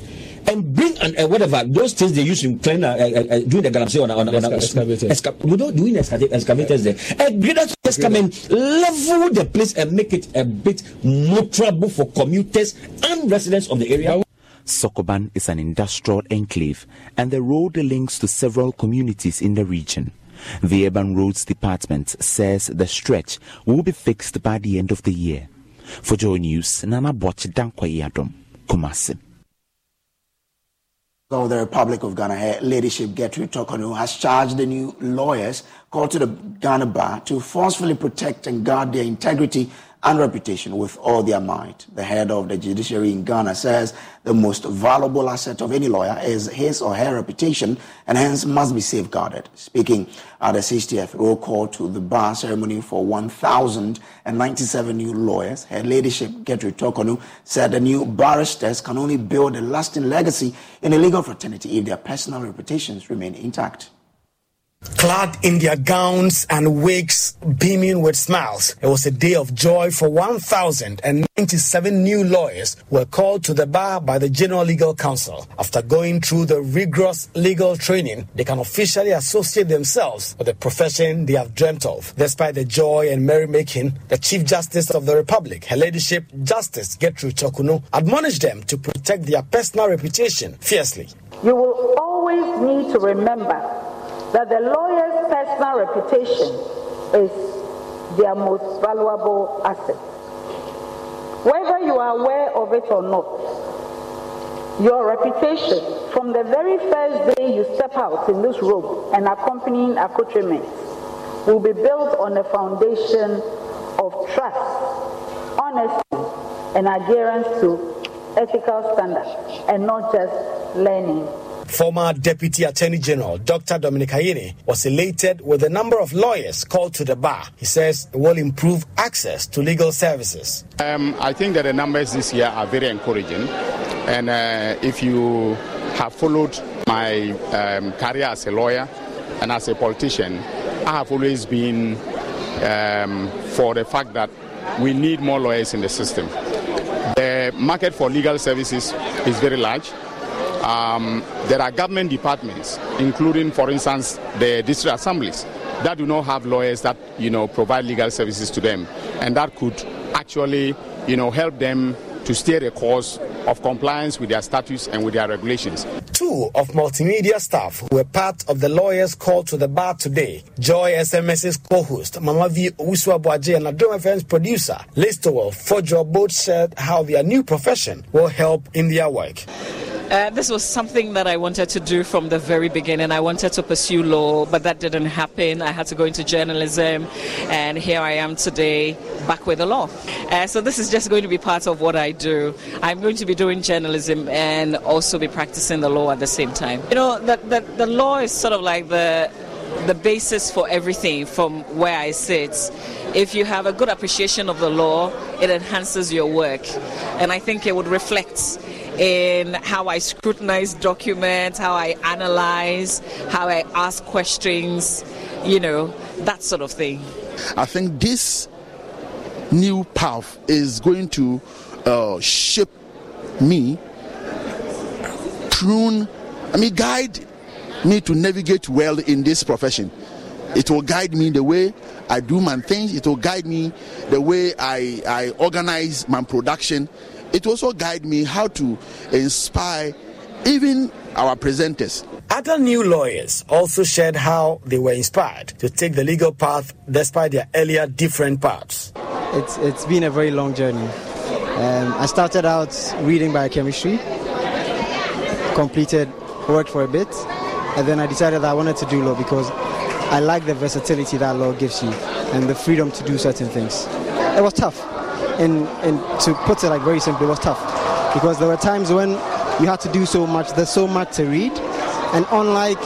And bring and uh, whatever those things they use in clean uh, uh, uh, doing the galamsey on on, on, on excavators. Esca- without doing excavators, excavators there. A grader to just come and level the place and make it a bit motorable for commuters and residents of the area. Sokoban is an industrial enclave and the road links to several communities in the region. The Urban Roads Department says the stretch will be fixed by the end of the year. For Joy News, Nana Boakye Dankwa Kumasi. Of the Republic of Ghana, her leadership Gertrude Torkornoo has charged the new lawyers called to the Ghana Bar to forcefully protect and guard their integrity and reputation with all their might. The head of the judiciary in Ghana says the most valuable asset of any lawyer is his or her reputation and hence must be safeguarded. Speaking at the 60th roll call to the bar ceremony for 1,097 new lawyers, her ladyship Gertrude Torkornoo said the new barristers can only build a lasting legacy in a legal fraternity if their personal reputations remain intact. Clad in their gowns and wigs, beaming with smiles, it was a day of joy for 1,097 new lawyers who were called to the bar by the General Legal Council. After going through the rigorous legal training, they can officially associate themselves with the profession they have dreamt of. Despite the joy and merrymaking, the Chief Justice of the Republic, Her Ladyship Justice Gertrude Torkornoo, admonished them to protect their personal reputation fiercely. You will always need to remember that the lawyer's personal reputation is their most valuable asset. Whether you are aware of it or not, your reputation from the very first day you step out in this robe and accompanying accoutrements will be built on a foundation of trust, honesty, and adherence to ethical standards, and not just learning. Former Deputy Attorney General Dr. Dominic Ayine was elated with the number of lawyers called to the bar. He says it will improve access to legal services. Um, I think that the numbers this year are very encouraging. And uh, if you have followed my um, career as a lawyer and as a politician, I have always been um, for the fact that we need more lawyers in the system. The market for legal services is very large. Um, there are government departments, including, for instance, the district assemblies, that do not have lawyers that you know provide legal services to them, and that could actually you know help them to steer the course of compliance with their statutes and with their regulations. Two of multimedia staff who were part of the lawyers called to the bar today, Joy SMS's co-host, Mamavi Owusu-Aboagye and Adom FM's producer, Listowell Fojo both shared how their new profession will help in their work. Uh, this was something that I wanted to do from the very beginning. I wanted to pursue law, but that didn't happen. I had to go into journalism, and here I am today, back with the law. Uh, so this is just going to be part of what I do. I'm going to be doing journalism and also be practicing the law at the same time. You know, the, the, the law is sort of like the the basis for everything from where I sit. If you have a good appreciation of the law, it enhances your work. And I think it would reflect in how I scrutinize documents, how I analyze, how I ask questions, you know, that sort of thing. I think this new path is going to uh, shape me, prune, I mean, guide me to navigate well in this profession. It will guide me the way I do my things. It will guide me the way I, I organize my production. It will also guide me how to inspire even our presenters. Other new lawyers also shared how they were inspired to take the legal path despite their earlier different paths. It's, it's been a very long journey. Um, I started out reading biochemistry, completed, worked for a bit, and then I decided that I wanted to do law because I like the versatility that law gives you and the freedom to do certain things. It was tough, and, and to put it like very simply, it was tough because there were times when you had to do so much. There's so much to read, and unlike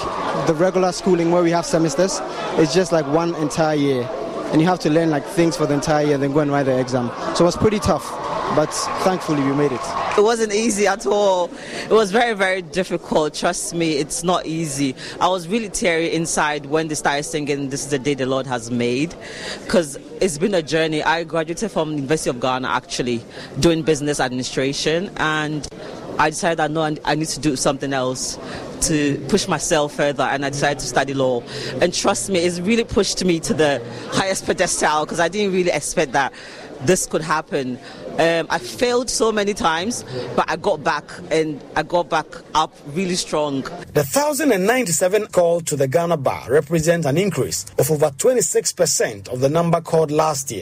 the regular schooling where we have semesters, it's just like one entire year, and you have to learn like things for the entire year, then go and write the exam. So it was pretty tough, but thankfully we made it. It wasn't easy at all. It was very, very difficult. Trust me, it's not easy. I was really teary inside when they started singing This is the Day the Lord Has Made because it's been a journey. I graduated from the University of Ghana actually doing business administration and I decided that no, I need to do something else to push myself further and I decided to study law. And trust me, it's really pushed me to the highest pedestal because I didn't really expect that this could happen. Um, I failed so many times, but I got back and I got back up really strong. The 1,097 called to the Ghana Bar represent an increase of over 26% of the number called last year.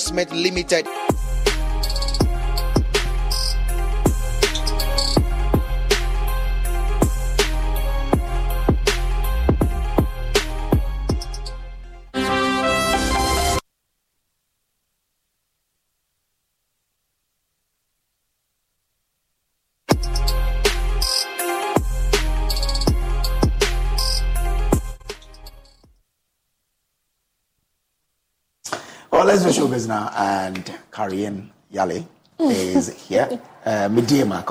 Investment Limited. Let's do showbiz now. And Karian Yale is here. [LAUGHS] Uh, Mediema.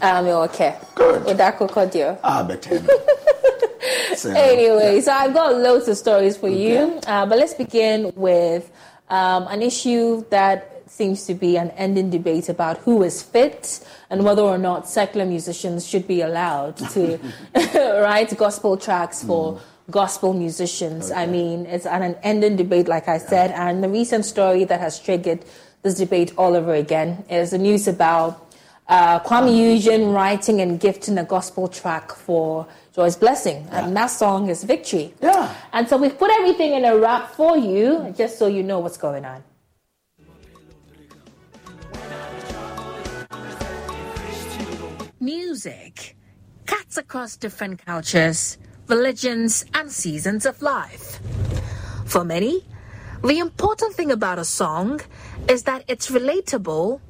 I'm okay. Good. Kodio. Ah, better. [LAUGHS] so, anyway, yeah. so I've got loads of stories for okay. you. Uh, but let's begin with um, an issue that seems to be an ending debate about who is fit and whether or not secular musicians should be allowed to [LAUGHS] write gospel tracks for. Mm gospel musicians. Okay. I mean, it's an ending debate, like I said, and the recent story that has triggered this debate all over again is the news about uh, Kwame Eugene writing and gifting a gospel track for Joyce Blessing, yeah. and that song is Victory. Yeah. And so we've put everything in a wrap for you, just so you know what's going on. Music cuts across different cultures religions, and seasons of life. For many, the important thing about a song is that it's relatable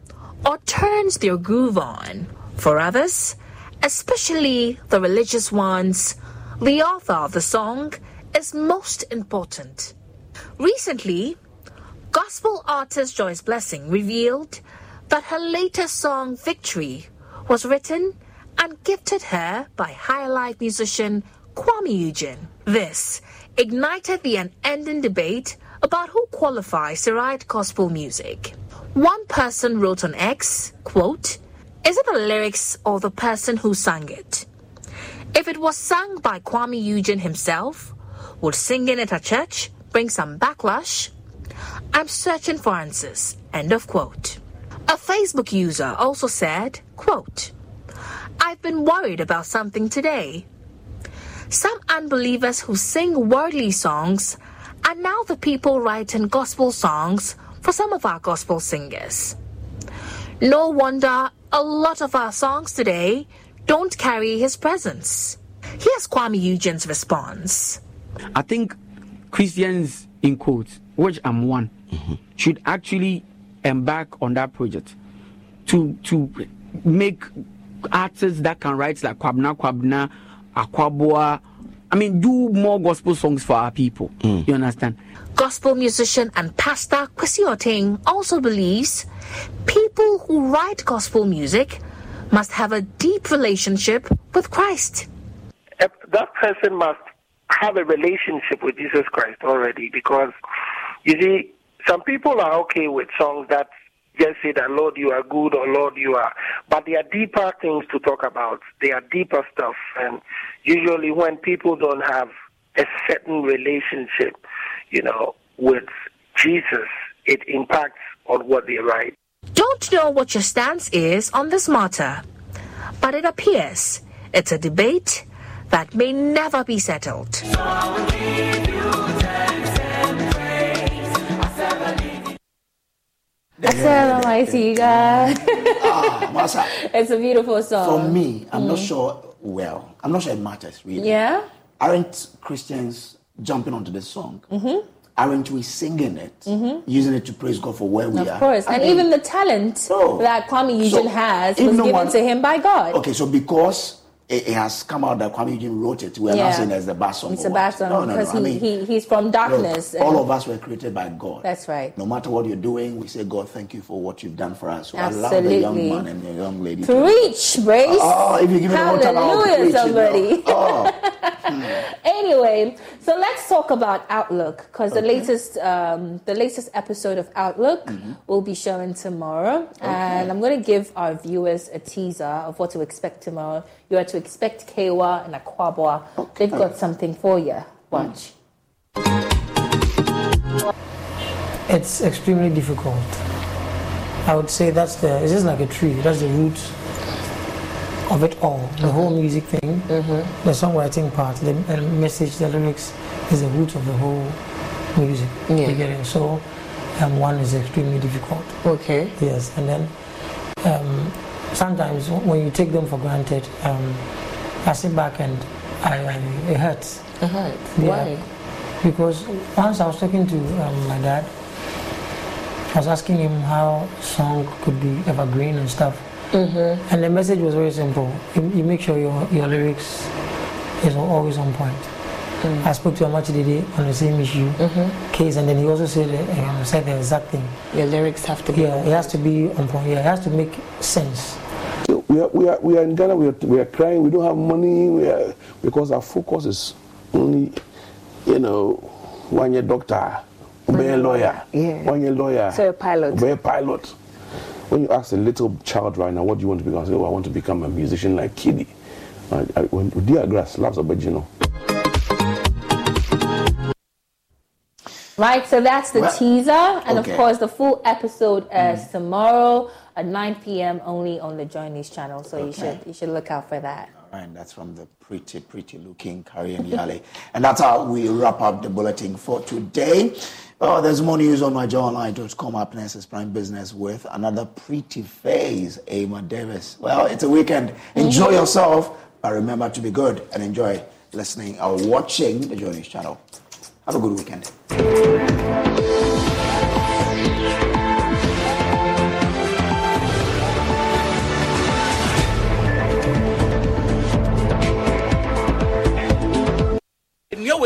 or turns their groove on. For others, especially the religious ones, the author of the song is most important. Recently, gospel artist Joyce Blessing revealed that her latest song, Victory, was written and gifted her by high life musician Kwame Eugene. This ignited the unending debate about who qualifies to write gospel music. One person wrote on X, quote, Is it the lyrics or the person who sang it? If it was sung by Kwame Eugene himself, would singing it at a church bring some backlash? I'm searching for answers. End of quote. A Facebook user also said, quote, I've been worried about something today. Some unbelievers who sing worldly songs are now the people writing gospel songs for some of our gospel singers. No wonder a lot of our songs today don't carry his presence. Here's Kwame Eugene's response. I think Christians, in quotes, which I'm one, mm-hmm. should actually embark on that project to to make artists that can write like Kwabena Kwabena Akwaboah. I mean, do more gospel songs for our people. Mm. You understand? Gospel musician and pastor Kwesi Oteng also believes people who write gospel music must have a deep relationship with Christ. That person must have a relationship with Jesus Christ already because you see, some people are okay with songs that just say that Lord you are good or Lord you are but there are deeper things to talk about. There are deeper stuff and usually when people don't have a certain relationship, you know, with Jesus, it impacts on what they write. Don't know what your stance is on this matter, but it appears it's a debate that may never be settled. Ah, [LAUGHS] it's a beautiful song. For me, I'm mm. not sure. Well, I'm not sure it matters really. Yeah. Aren't Christians jumping onto this song? Mm-hmm. Aren't we singing it, mm-hmm. using it to praise God for where we of are? Of course, I and mean, even the talent so, that Kuami Eugene so has was given one, to him by God. Okay, so because it, it, has come out that Kuami Eugene wrote it. We're yeah. not saying as the bad song. It's a bad song no, no, because no. He, I mean, he, he's from darkness. Look, all of us were created by God. That's right. No matter what you're doing, we say, God, thank you for what you've done for us. So Absolutely. allow the young man and the young lady preach, to... Brace. Oh, if you give me Hallelujah, preach, somebody. You know? oh. [LAUGHS] Anyway, so let's talk about Outlook because okay. the latest um, the latest episode of Outlook mm-hmm. will be showing tomorrow, okay. and I'm going to give our viewers a teaser of what to expect tomorrow. You are to expect Kewa and Akwaboah. Okay. They've got something for you. Watch. It's extremely difficult. I would say that's the. It's just like a tree. That's the root of it all. The mm-hmm. whole music thing, mm-hmm. the songwriting part, the, the, message, the lyrics is the root of the whole music. Yeah. You get it? So um, one is extremely difficult. Okay. Yes, and then um, sometimes when you take them for granted, um, I sit back and I, um, it hurts. It hurts. Yeah. Why? Because once I was talking to um, my dad, I was asking him how song could be evergreen and stuff. Mm-hmm. And the message was very simple. You, you, make sure your, your lyrics is always on point. Mm. I spoke to Amachi today on the same issue mm-hmm. case, and then he also said um, said the exact thing. Your lyrics have to be. Yeah, it has to be on point. Yeah, it has to make sense. We are, we are, we are in Ghana. We are, we are crying. We don't have money. We are, because our focus is only, you know, one year doctor, one year lawyer, yeah. one year lawyer, so a pilot, a pilot when you ask a little child right now, what do you want to become? I say, oh, I want to become a musician like KiDi. I, I, when Dear Grass loves a you Right, so that's the well, teaser, and okay. of course, the full episode is mm. tomorrow at 9 p.m. only on the JoyNews channel. So okay. you should you should look out for that. All right, that's from the pretty pretty looking and Yale, and that's how we wrap up the bulletin for today. Oh, there's more news on my myjoyonline.com. Up next is Prime Business with another pretty face, Emma Davis. Well, it's a weekend. Enjoy mm. yourself, but remember to be good and enjoy listening or watching the JoyNews channel. Have a good weekend.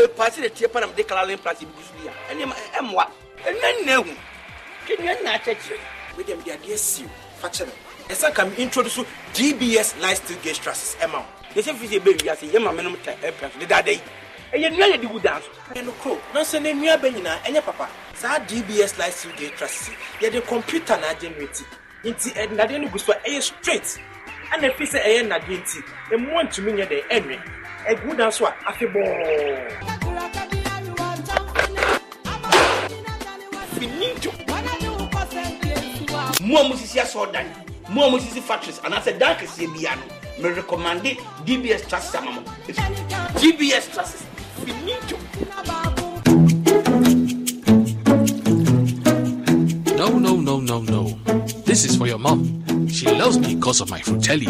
Wei paase de tie pa na mede kala implant bi so bi a ɛnneɛma ɛmmoa ɛnna nna ehu kenya nna akyɛkyerɛ wei deɛ mede adeɛ siw fa kyɛ me. Ɛsɛ ka me introduce dbs lifestyle gauge trusses. Ɛma wo. Yɛsɛ firi sɛ ɛbɛ wiase yɛma menom ta ɛpɛ so. Dedada yi. Ɛyɛ nnua yɛde gu dan so. Ɛyɛ no koro. Nanso ne nnua bɛ nyinaa ɛnyɛ papa. Saa dbs lifestyle gauge trusses yɛde computer na agenerate nti. Ɛnadeɛ no gu so a ɛyɛ straight. Ɛna fi sɛ ɛyɛ nnadeɛ nti ɛmmoa ntumi nyɛ dɛ ɛnwe ɛgu dan so a afe bɔɔ finito a musisi asɔɔdan mo a no dbs finito No, no, no, no, no. This is for your mom. She loves me because of my Frutelli.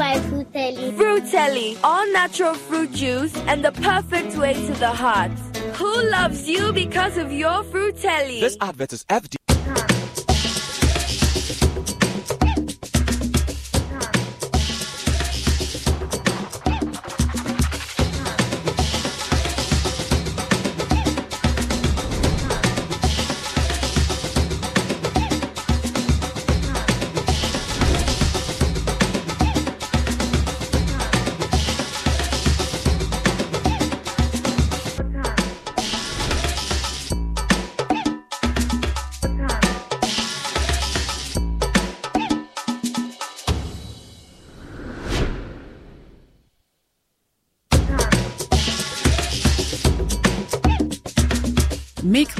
You like my Frutelli? Frutelli, all natural fruit juice and the perfect way to the heart. Who loves you because of your Frutelli? This advert is FD.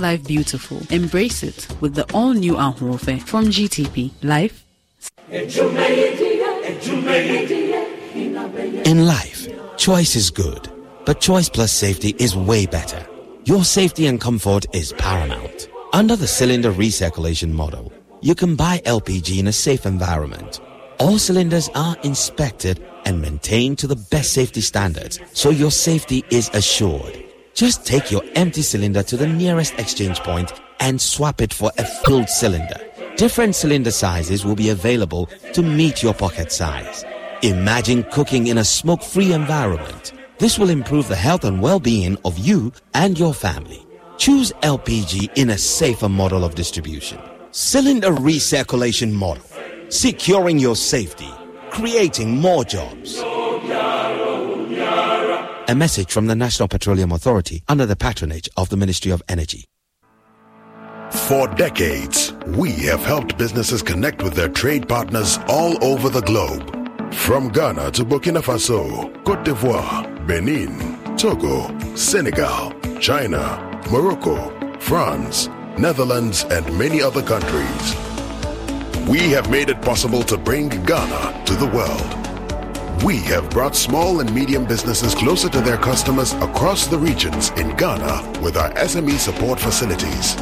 Life beautiful. Embrace it with the all new Ahorofe from GTP. Life. In life, choice is good, but choice plus safety is way better. Your safety and comfort is paramount. Under the cylinder recirculation model, you can buy LPG in a safe environment. All cylinders are inspected and maintained to the best safety standards, so your safety is assured. Just take your empty cylinder to the nearest exchange point and swap it for a filled cylinder. Different cylinder sizes will be available to meet your pocket size. Imagine cooking in a smoke-free environment. This will improve the health and well-being of you and your family. Choose LPG in a safer model of distribution. Cylinder recirculation model. Securing your safety. Creating more jobs. A message from the National Petroleum Authority under the patronage of the Ministry of Energy. For decades, we have helped businesses connect with their trade partners all over the globe. From Ghana to Burkina Faso, Cote d'Ivoire, Benin, Togo, Senegal, China, Morocco, France, Netherlands, and many other countries. We have made it possible to bring Ghana to the world. We have brought small and medium businesses closer to their customers across the regions in Ghana with our SME support facilities.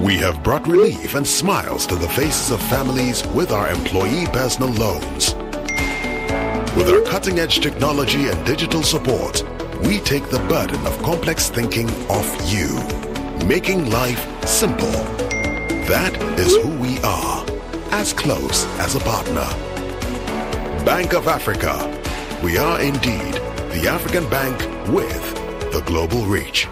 We have brought relief and smiles to the faces of families with our employee personal loans. With our cutting edge technology and digital support, we take the burden of complex thinking off you, making life simple. That is who we are, as close as a partner. Bank of Africa. We are indeed the African bank with the global reach.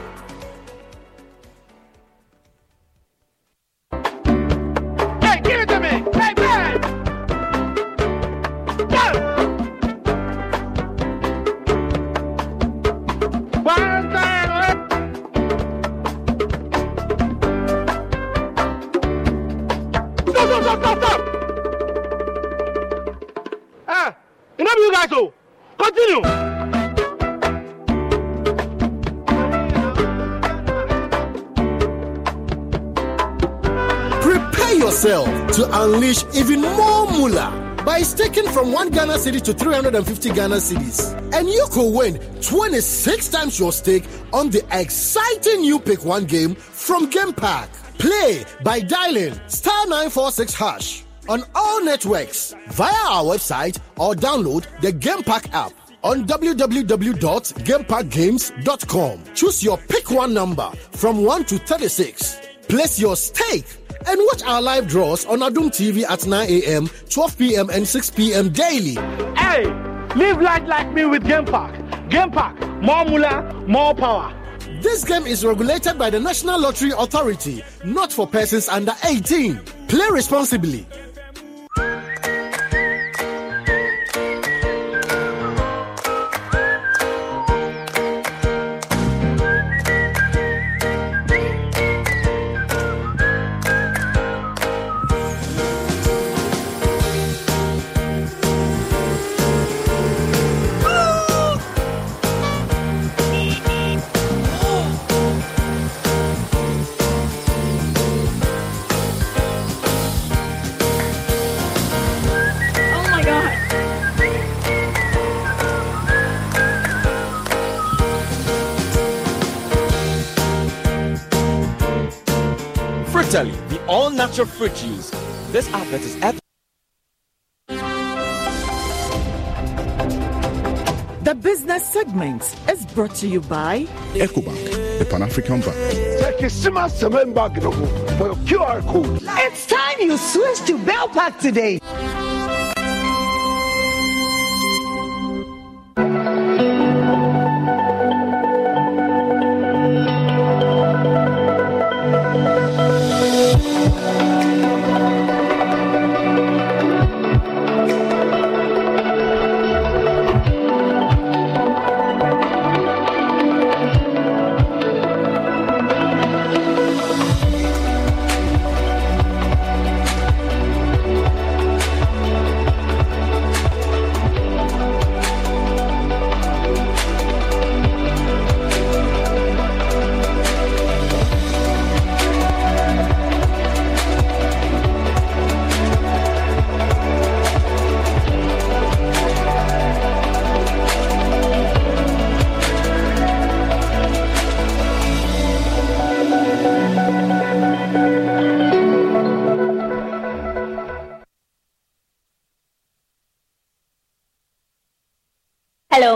Unleash even more moolah by staking from 1 Ghana cedi to 350 Ghana cedis. And you could win 26 times your stake on the exciting new Pick 1 game from Game Pack. Play by dialing star 946 hash on all networks via our website or download the Game Pack app on www.gamepackgames.com. Choose your pick one number from 1 to 36. Place your stake and watch our live draws on Adom TV at 9 a.m., 12 p.m., and 6 p.m. daily. Hey, live life like me with Game Pack. Game Pack, more moolah, more power. This game is regulated by the National Lottery Authority, not for persons under 18. Play responsibly. Natural fruit juice. This advert is at The business segment is brought to you by EcoBank, the Pan African Bank. for your QR code. It's time you switch to Bell Pack today.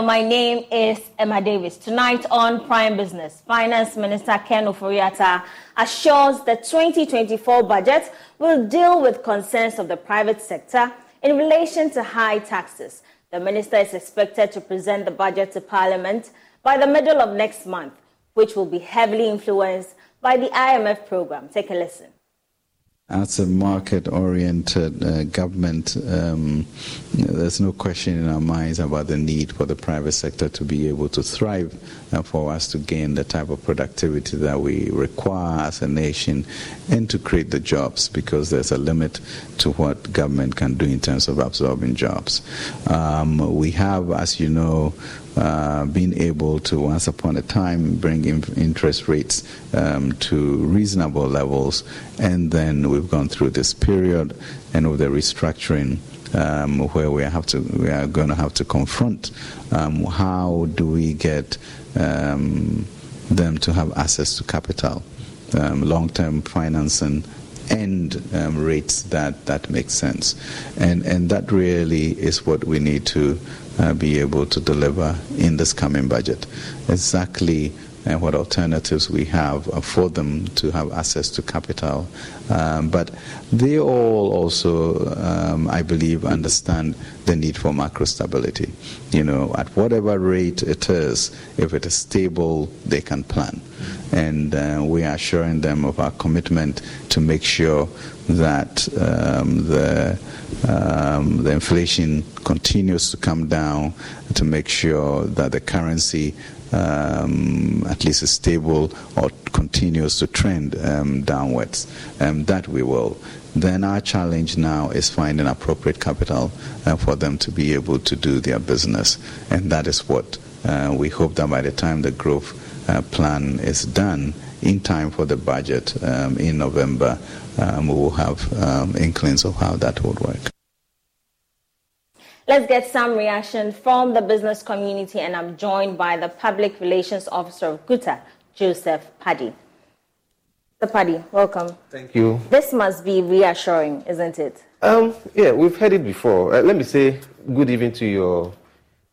My name is Emma Davis. Tonight on Prime Business, Finance Minister Ken Ofori-Atta assures the 2024 budget will deal with concerns of the private sector in relation to high taxes. The minister is expected to present the budget to Parliament by the middle of next month, which will be heavily influenced by the IMF program. Take a listen. As a market oriented uh, government, um, there's no question in our minds about the need for the private sector to be able to thrive and for us to gain the type of productivity that we require as a nation and to create the jobs because there's a limit to what government can do in terms of absorbing jobs. Um, we have, as you know, uh, being able to once upon a time bring in interest rates um, to reasonable levels, and then we've gone through this period, and with the restructuring. Um, where we have to, we are going to have to confront um, how do we get um, them to have access to capital, um, long-term financing, and um, rates that, that make sense. And, and that really is what we need to uh, be able to deliver in this coming budget. Exactly and what alternatives we have for them to have access to capital. Um, but they all also, um, I believe, understand the need for macro stability. You know, at whatever rate it is, if it is stable, they can plan. And uh, we are assuring them of our commitment to make sure that um, the um, the inflation continues to come down, to make sure that the currency um, at least is stable or continues to trend um, downwards. Um, that we will. Then our challenge now is finding appropriate capital uh, for them to be able to do their business, and that is what uh, we hope that by the time the growth uh, plan is done, in time for the budget um, in November, um, we will have um, inklings of how that would work. Let's get some reaction from the business community, and I'm joined by the Public Relations Officer of Guta, Joseph Paddy. The Paddy, welcome. Thank you. This must be reassuring, isn't it? Um, yeah, we've heard it before. Uh, let me say good evening to your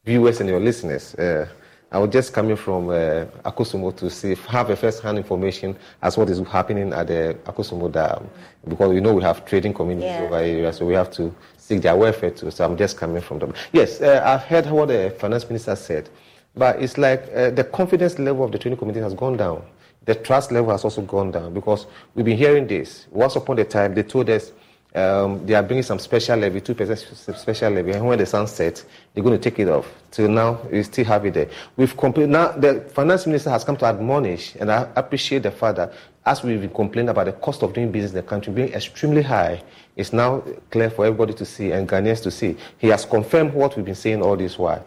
viewers and your listeners. Uh, I was just coming from uh, to see, have a first-hand information as what is happening at the Akosombo Dam, because we know we have trading communities yeah. over here, so we have to seek their welfare too. So I'm just coming from them. Yes, uh, I've heard what the finance minister said, but it's like uh, the confidence level of the trading community has gone down. The trust level has also gone down because we've been hearing this. Once upon a time, they told us um, they are bringing some special levy, 2% special levy, and when the sun sets, they're going to take it off. Till now, we still have it there. We've compl- now the finance minister has come to admonish, and I appreciate the fact that as we've been complaining about the cost of doing business in the country being extremely high, it's now clear for everybody to see and Ghanaians to see. He has confirmed what we've been saying all this while.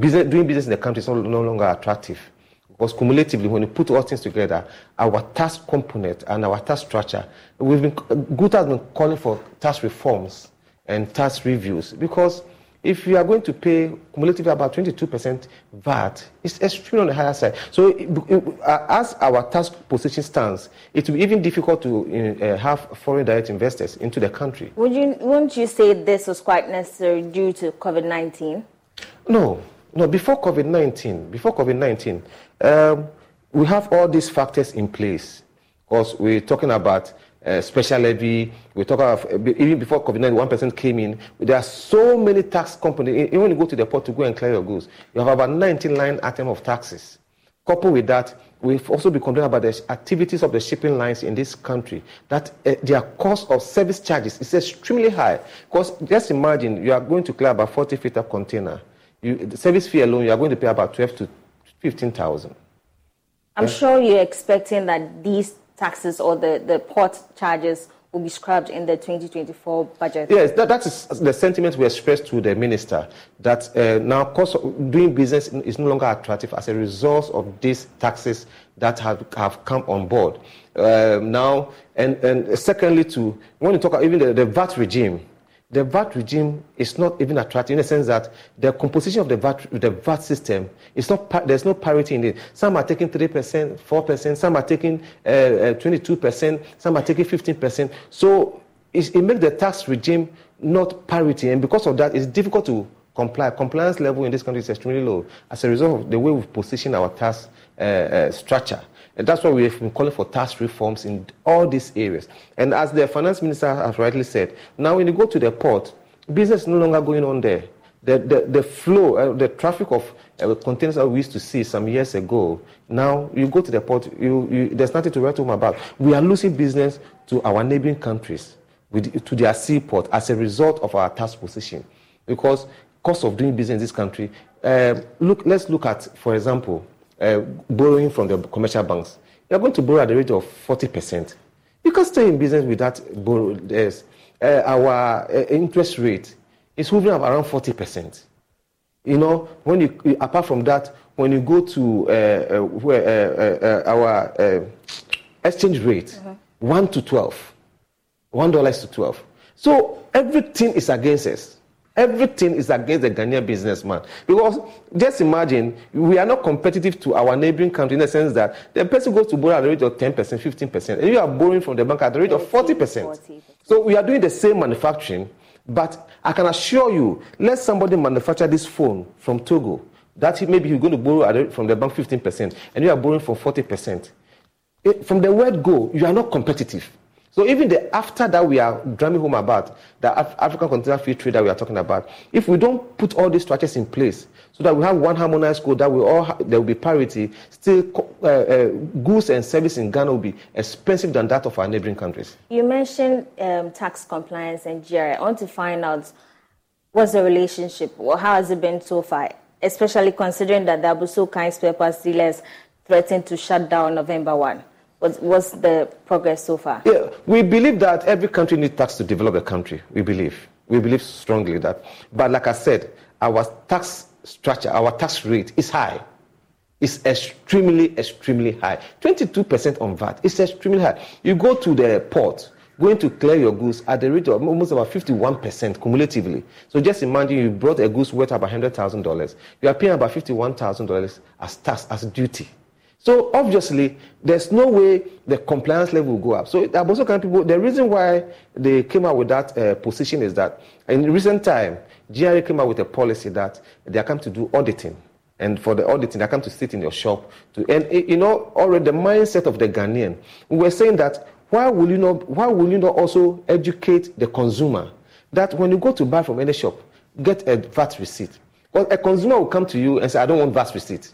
Business, doing business in the country is no longer attractive. Because cumulatively, when you put all things together, our tax component and our tax structure, we've been, GUTA has been calling for tax reforms and tax reviews because if you are going to pay cumulatively about 22% VAT, it's extremely on the higher side. So, uh, as our tax position stands, it will be even difficult to uh, have foreign direct investors into the country. Would you, wouldn't you say this was quite necessary due to COVID 19? No, no. Before COVID 19, before COVID 19, um, we have all these factors in place. Because we're talking about uh, special levy. We talk about even before COVID-19, 1% came in. There are so many tax companies. Even when you go to the port to go and clear your goods, you have about 19 line item of taxes. Coupled with that, we've also been complaining about the activities of the shipping lines in this country, that uh, their cost of service charges is extremely high. Because just imagine you are going to clear about 40 feet of container. You, the service fee alone, you are going to pay about 12 to 15,000. I'm yeah. sure you're expecting that these taxes or the, the port charges will be scrubbed in the 2024 budget. Yes, that, that is the sentiment we expressed to the minister that uh, now cost of doing business is no longer attractive as a result of these taxes that have, have come on board. Uh, now, and, and secondly, to when you talk about even the, the VAT regime, the VAT regime is not even attractive in the sense that the composition of the VAT, the VAT system is not, there's no parity in it. Some are taking 3%, 4%, some are taking uh, uh, 22%, some are taking 15%. So it, makes the tax regime not parity, and because of that, it's difficult to comply. Compliance level in this country is extremely low as a result of the way we've positioned our tax uh, uh, structure. And that's why we have been calling for tax reforms in all these areas. And as the finance minister has rightly said, now when you go to the port, business is no longer going on there. The, the, the flow, uh, the traffic of uh, containers that we used to see some years ago, now you go to the port, you, you, there's nothing to write home about. We are losing business to our neighboring countries, with, to their seaport as a result of our tax position. Because cost of doing business in this country, uh, look, let's look at, for example, uh, borrowing from the commercial banks. You're going to borrow at the rate of 40%. You can stay in business with that borrow. Uh, our uh, interest rate is hovering around 40%. You know, when you, apart from that, when you go to uh, uh, where, our exchange rate, uh-huh. 1 to 12, $1 to 12. So everything is against us. Everything is against the Ghanaian businessman. Because just imagine, we are not competitive to our neighboring country in the sense that the person goes to borrow at the rate of 10%, 15%, and you are borrowing from the bank at the rate of 40%. 40%. So we are doing the same manufacturing, but I can assure you, let somebody manufacture this phone from Togo, that maybe he's going to borrow from the bank 15%, and you are borrowing for 40%. It, from the word go, you are not competitive. So even the after that we are drumming home about, the Af- African continental free trade that we are talking about, if we don't put all these structures in place, so that we have one harmonized code that we all ha- there will be parity, still uh, uh, goods and service in Ghana will be expensive than that of our neighboring countries. You mentioned um, tax compliance and GRA. I want to find out what's the relationship or how has it been so far, especially considering that the Abossey Okai spare dealers threatened to shut down November 1. What's, what's the progress so far? Yeah, we believe that every country needs tax to develop a country. We believe. We believe strongly that. But like I said, our tax structure, our tax rate is high. It's extremely, extremely high. 22% on VAT. It's extremely high. You go to the port, going to clear your goods at the rate of almost about 51% cumulatively. So just imagine you brought a goods worth about $100,000. You are paying about $51,000 as tax, as duty. So obviously, there's no way the compliance level will go up. So Abossey Okai people, the reason why they came out with that uh, position is that in recent time, GRA came out with a policy that they are come to do auditing. And for the auditing, they come to sit in your shop. To, and eh, you know, already the mindset of the Ghanaian, we were saying that why will you not, why will you not also educate the consumer that when you go to buy from any shop, get a VAT receipt. Well, a consumer will come to you and say, I don't want VAT receipt.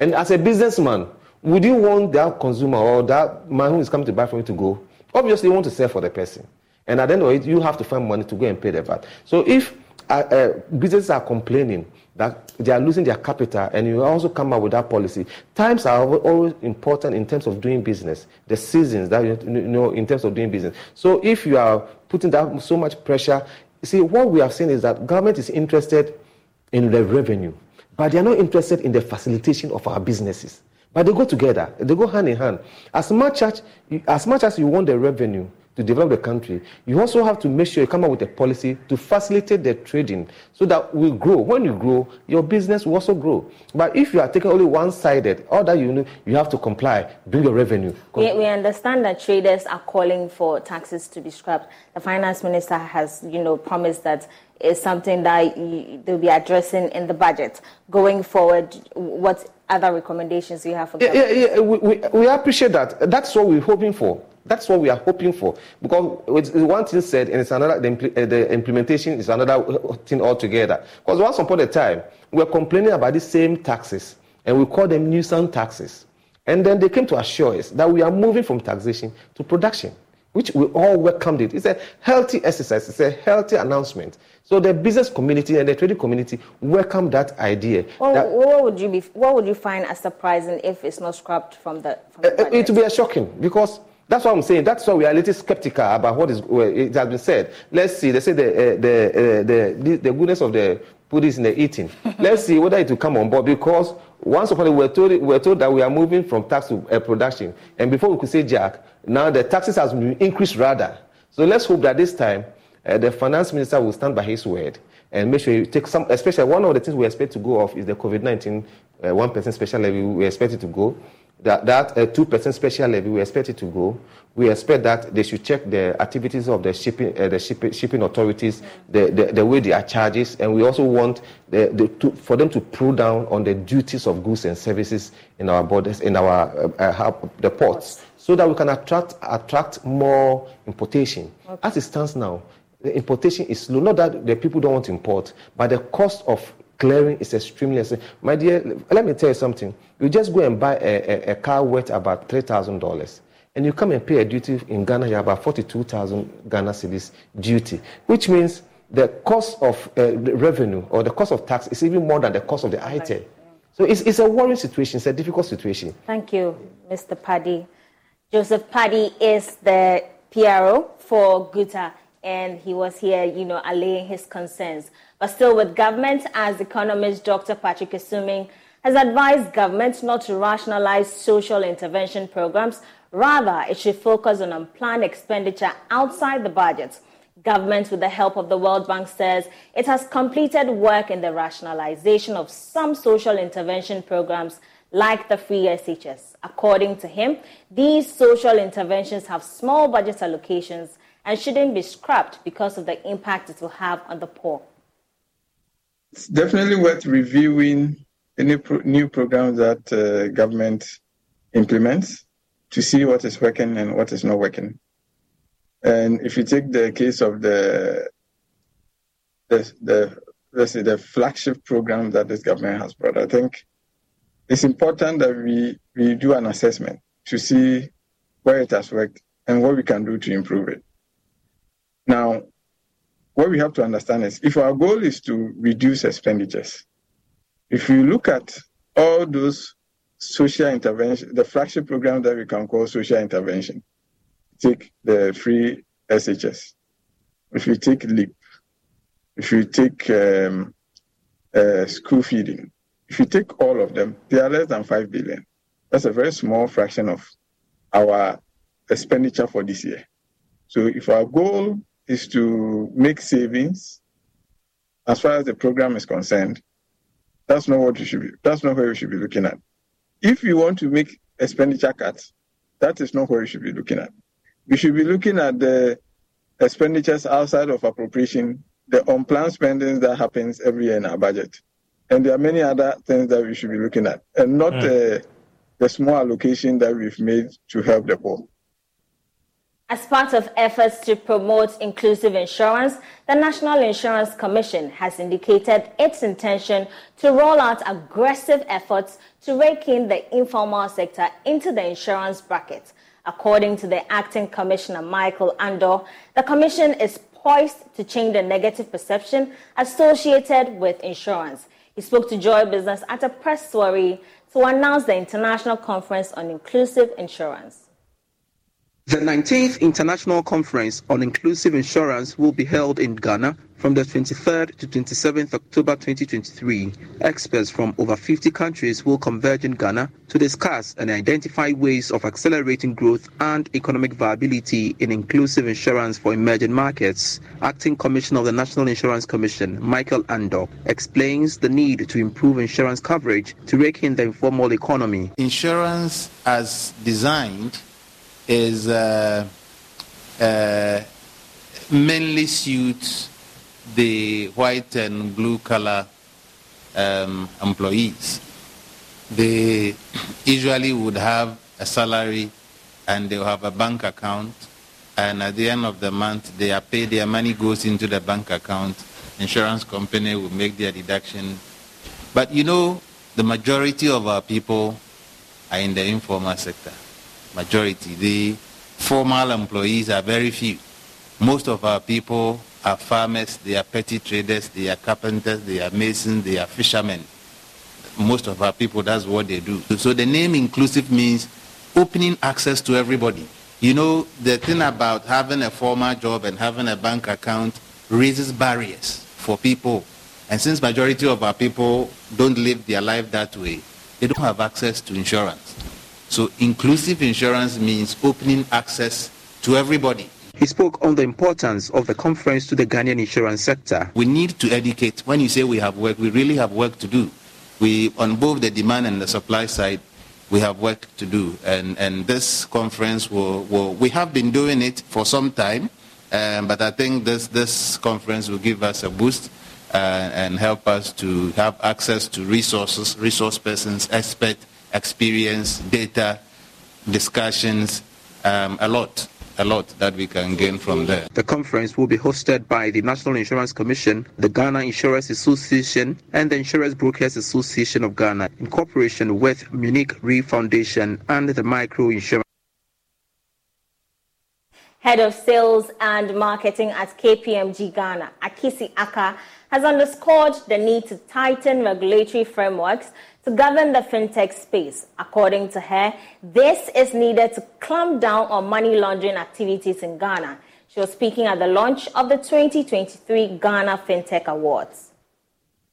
And as a businessman, would you want that consumer or that man who is coming to buy from you to go? Obviously, you want to sell for the person. And at the end of it, you have to find money to go and pay the VAT. So if uh, uh, businesses are complaining that they are losing their capital and you also come up with that policy, times are always important in terms of doing business, the seasons that you know in terms of doing business. So if you are putting that so much pressure, see, what we have seen is that government is interested in the revenue but they are not interested in the facilitation of our businesses. But they go together, they go hand in hand. As much as, as much as you want the revenue to develop the country, you also have to make sure you come up with a policy to facilitate the trading so that we grow. When you grow, your business will also grow. But if you are taking only one sided, all that you know, you have to comply, bring your revenue. We, we understand that traders are calling for taxes to be scrapped. The finance minister has, you know, promised that is something that they'll be addressing in the budget. Going forward, what other recommendations do you have for yeah, yeah, yeah, we, we, we appreciate that. That's what we're hoping for. That's what we are hoping for. Because one thing said, and it's another, the, eh, the implementation is another thing altogether. Because once upon a time, we were complaining about the same taxes, and we call them nuisance taxes. And then they came to assure us that we are moving from taxation to production which we all welcomed it. It's a healthy exercise, it's a healthy announcement. So the business community and the trading community welcome that idea. Well, that, what would you be? What would you find as surprising if it's not scrapped from the? From the uh, it would be a shocking because that's what I'm saying. That's why we are a little skeptical about what is well, it has been said. Let's see. They say the uh, the, uh, the the goodness of the food is in the eating. [LAUGHS] Let's see whether it will come on board because once upon a we were told we were told that we are moving from tax to uh, production, and before we could say jack, now the taxes has been increased rather. So let's hope that this time uh, the finance minister will stand by his word and make sure you take some, especially one of the things we expect to go off is the COVID 19 uh, 1% special levy. We expect it to go. That that uh, 2% special levy, we expect it to go. We expect that they should check the activities of the shipping, uh, the shipping, shipping authorities, the, the, the, way they are charges, and we also want the, the, to, for them to pull down on the duties of goods and services in our borders, in our uh, uh the ports, so that we can attract attract more importation. Okay. As it stands now, the importation is low. Not that the people don't want to import, but the cost of clearing is extremely expensive. My dear, let me tell you something. You just go and buy a, a, a car worth about three thousand dollars, and you come and pay a duty in Ghana. You're about forty-two thousand Ghana cedis duty, which means the cost of uh, revenue or the cost of tax is even more than the cost of the item. So it's, it's a worrying situation. It's a difficult situation. Thank you, Mr. Paddy. Joseph Paddy is the PRO for GUTA and he was here, you know, allaying his concerns. But still, with government, as economist Dr. Patrick Asuming has advised government not to rationalize social intervention programs. Rather, it should focus on unplanned expenditure outside the budget. Government, with the help of the World Bank, says it has completed work in the rationalization of some social intervention programs like the free SHS. According to him, these social interventions have small budget allocations and shouldn't be scrapped because of the impact it will have on the poor? It's definitely worth reviewing any pro- new programs that uh, government implements to see what is working and what is not working. And if you take the case of the the, the let's say the flagship program that this government has brought, I think it's important that we we do an assessment to see where it has worked and what we can do to improve it. Now, what we have to understand is if our goal is to reduce expenditures, if you look at all those social intervention, the flagship program that we can call social intervention, take the free SHS, if you take LEAP, if you take um, uh, school feeding, if you take all of them, they are less than 5 billion. That's a very small fraction of our expenditure for this year. So if our goal is to make savings as far as the program is concerned. That's not what we should be. That's not where we should be looking at. If you want to make expenditure cuts, that is not where we should be looking at. We should be looking at the expenditures outside of appropriation, the unplanned spending that happens every year in our budget. And there are many other things that we should be looking at, and not mm. uh, the small allocation that we've made to help the poor. As part of efforts to promote inclusive insurance, the National Insurance Commission has indicated its intention to roll out aggressive efforts to rake in the informal sector into the insurance bracket. According to the acting commissioner Michael Andoh, the commission is poised to change the negative perception associated with insurance. He spoke to Joy Business at a press soiree to announce the International Conference on Inclusive Insurance. The 19th International Conference on Inclusive Insurance will be held in Ghana from the 23rd to 27th October 2023. Experts from over 50 countries will converge in Ghana to discuss and identify ways of accelerating growth and economic viability in inclusive insurance for emerging markets. Acting Commissioner of the National Insurance Commission, Michael Andoh, explains the need to improve insurance coverage to rake in the informal economy. Insurance as designed is uh, uh, mainly suits the white and blue collar um, employees. They usually would have a salary and they'll have a bank account and at the end of the month they are paid, their money goes into the bank account, insurance company will make their deduction. But you know, the majority of our people are in the informal sector majority. The formal employees are very few. Most of our people are farmers, they are petty traders, they are carpenters, they are masons, they are fishermen. Most of our people, that's what they do. So the name inclusive means opening access to everybody. You know, the thing about having a formal job and having a bank account raises barriers for people. And since majority of our people don't live their life that way, they don't have access to insurance. So inclusive insurance means opening access to everybody. He spoke on the importance of the conference to the Ghanaian insurance sector. We need to educate. When you say we have work, we really have work to do. We, on both the demand and the supply side, we have work to do. And, and this conference will, will, we have been doing it for some time, um, but I think this, this conference will give us a boost uh, and help us to have access to resources, resource persons, expert experience, data, discussions, um, a lot a lot that we can gain from there. The conference will be hosted by the National Insurance Commission, the Ghana Insurance Association, and the Insurance Brokers Association of Ghana in cooperation with Munich Re Foundation and the Micro Insurance. Head of Sales and Marketing at KPMG Ghana, Akisi Aka, has underscored the need to tighten regulatory frameworks to govern the fintech space. According to her, this is needed to clamp down on money laundering activities in Ghana. She was speaking at the launch of the 2023 Ghana FinTech Awards.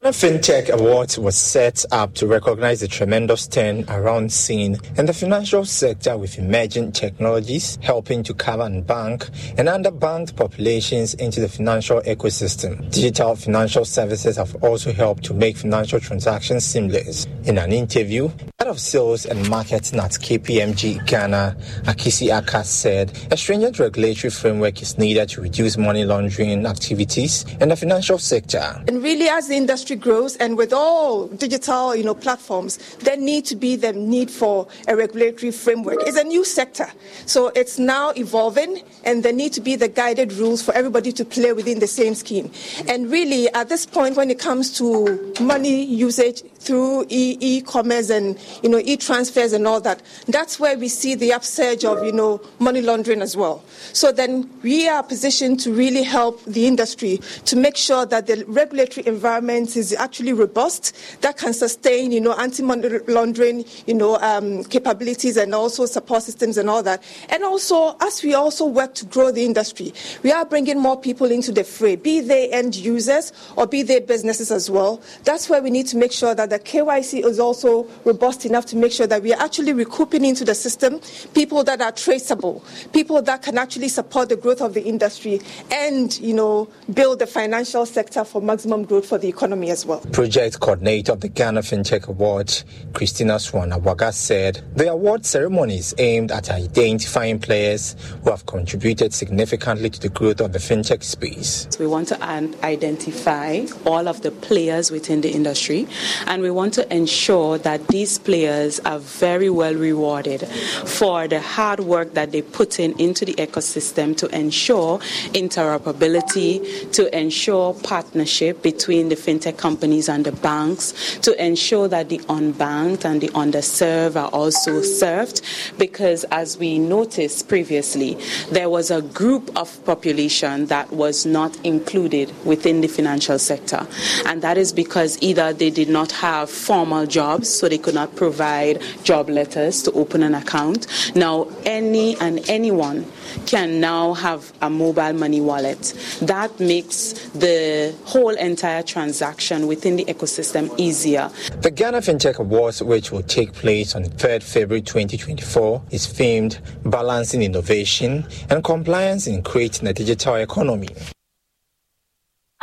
The FinTech Awards was set up to recognize the tremendous turnaround seen in the financial sector with emerging technologies helping to cover and bank and underbanked populations into the financial ecosystem. Digital financial services have also helped to make financial transactions seamless. In an interview, head of sales and marketing at KPMG Ghana, Akisi Aka said a stringent regulatory framework is needed to reduce money laundering activities in the financial sector. And really, as the industry industry grows and with all digital you know, platforms, there need to be the need for a regulatory framework. It's a new sector. So it's now evolving and there need to be the guided rules for everybody to play within the same scheme. And really, at this point, when it comes to money usage through e- e-commerce and you know e-transfers and all that, that's where we see the upsurge of you know money laundering as well. So then we are positioned to really help the industry to make sure that the regulatory environment is actually robust that can sustain you know anti-money laundering you know um, capabilities and also support systems and all that. And also as we also work to grow the industry, we are bringing more people into the fray, be they end users or be they businesses as well. That's where we need to make sure that the KYC is also robust enough to make sure that we are actually recouping into the system people that are traceable, people that can actually support the growth of the industry and, you know, build the financial sector for maximum growth for the economy as well. Project coordinator of the Ghana FinTech Award, Christina Swanawaga, said the award ceremony is aimed at identifying players who have contributed significantly to the growth of the fintech space. We want to identify all of the players within the industry and we want to ensure that these players are very well rewarded for the hard work that they put in into the ecosystem to ensure interoperability, to ensure partnership between the fintech companies and the banks, to ensure that the unbanked and the underserved are also served. Because as we noticed previously, there was a group of population that was not included within the financial sector. And that is because either they did not have formal jobs, so they could not provide job letters to open an account. Now, any and anyone can now have a mobile money wallet. That makes the whole entire transaction within the ecosystem easier. The Ghana FinTech Awards, which will take place on 3rd February 2024, is themed Balancing Innovation and Compliance in Creating a Digital Economy.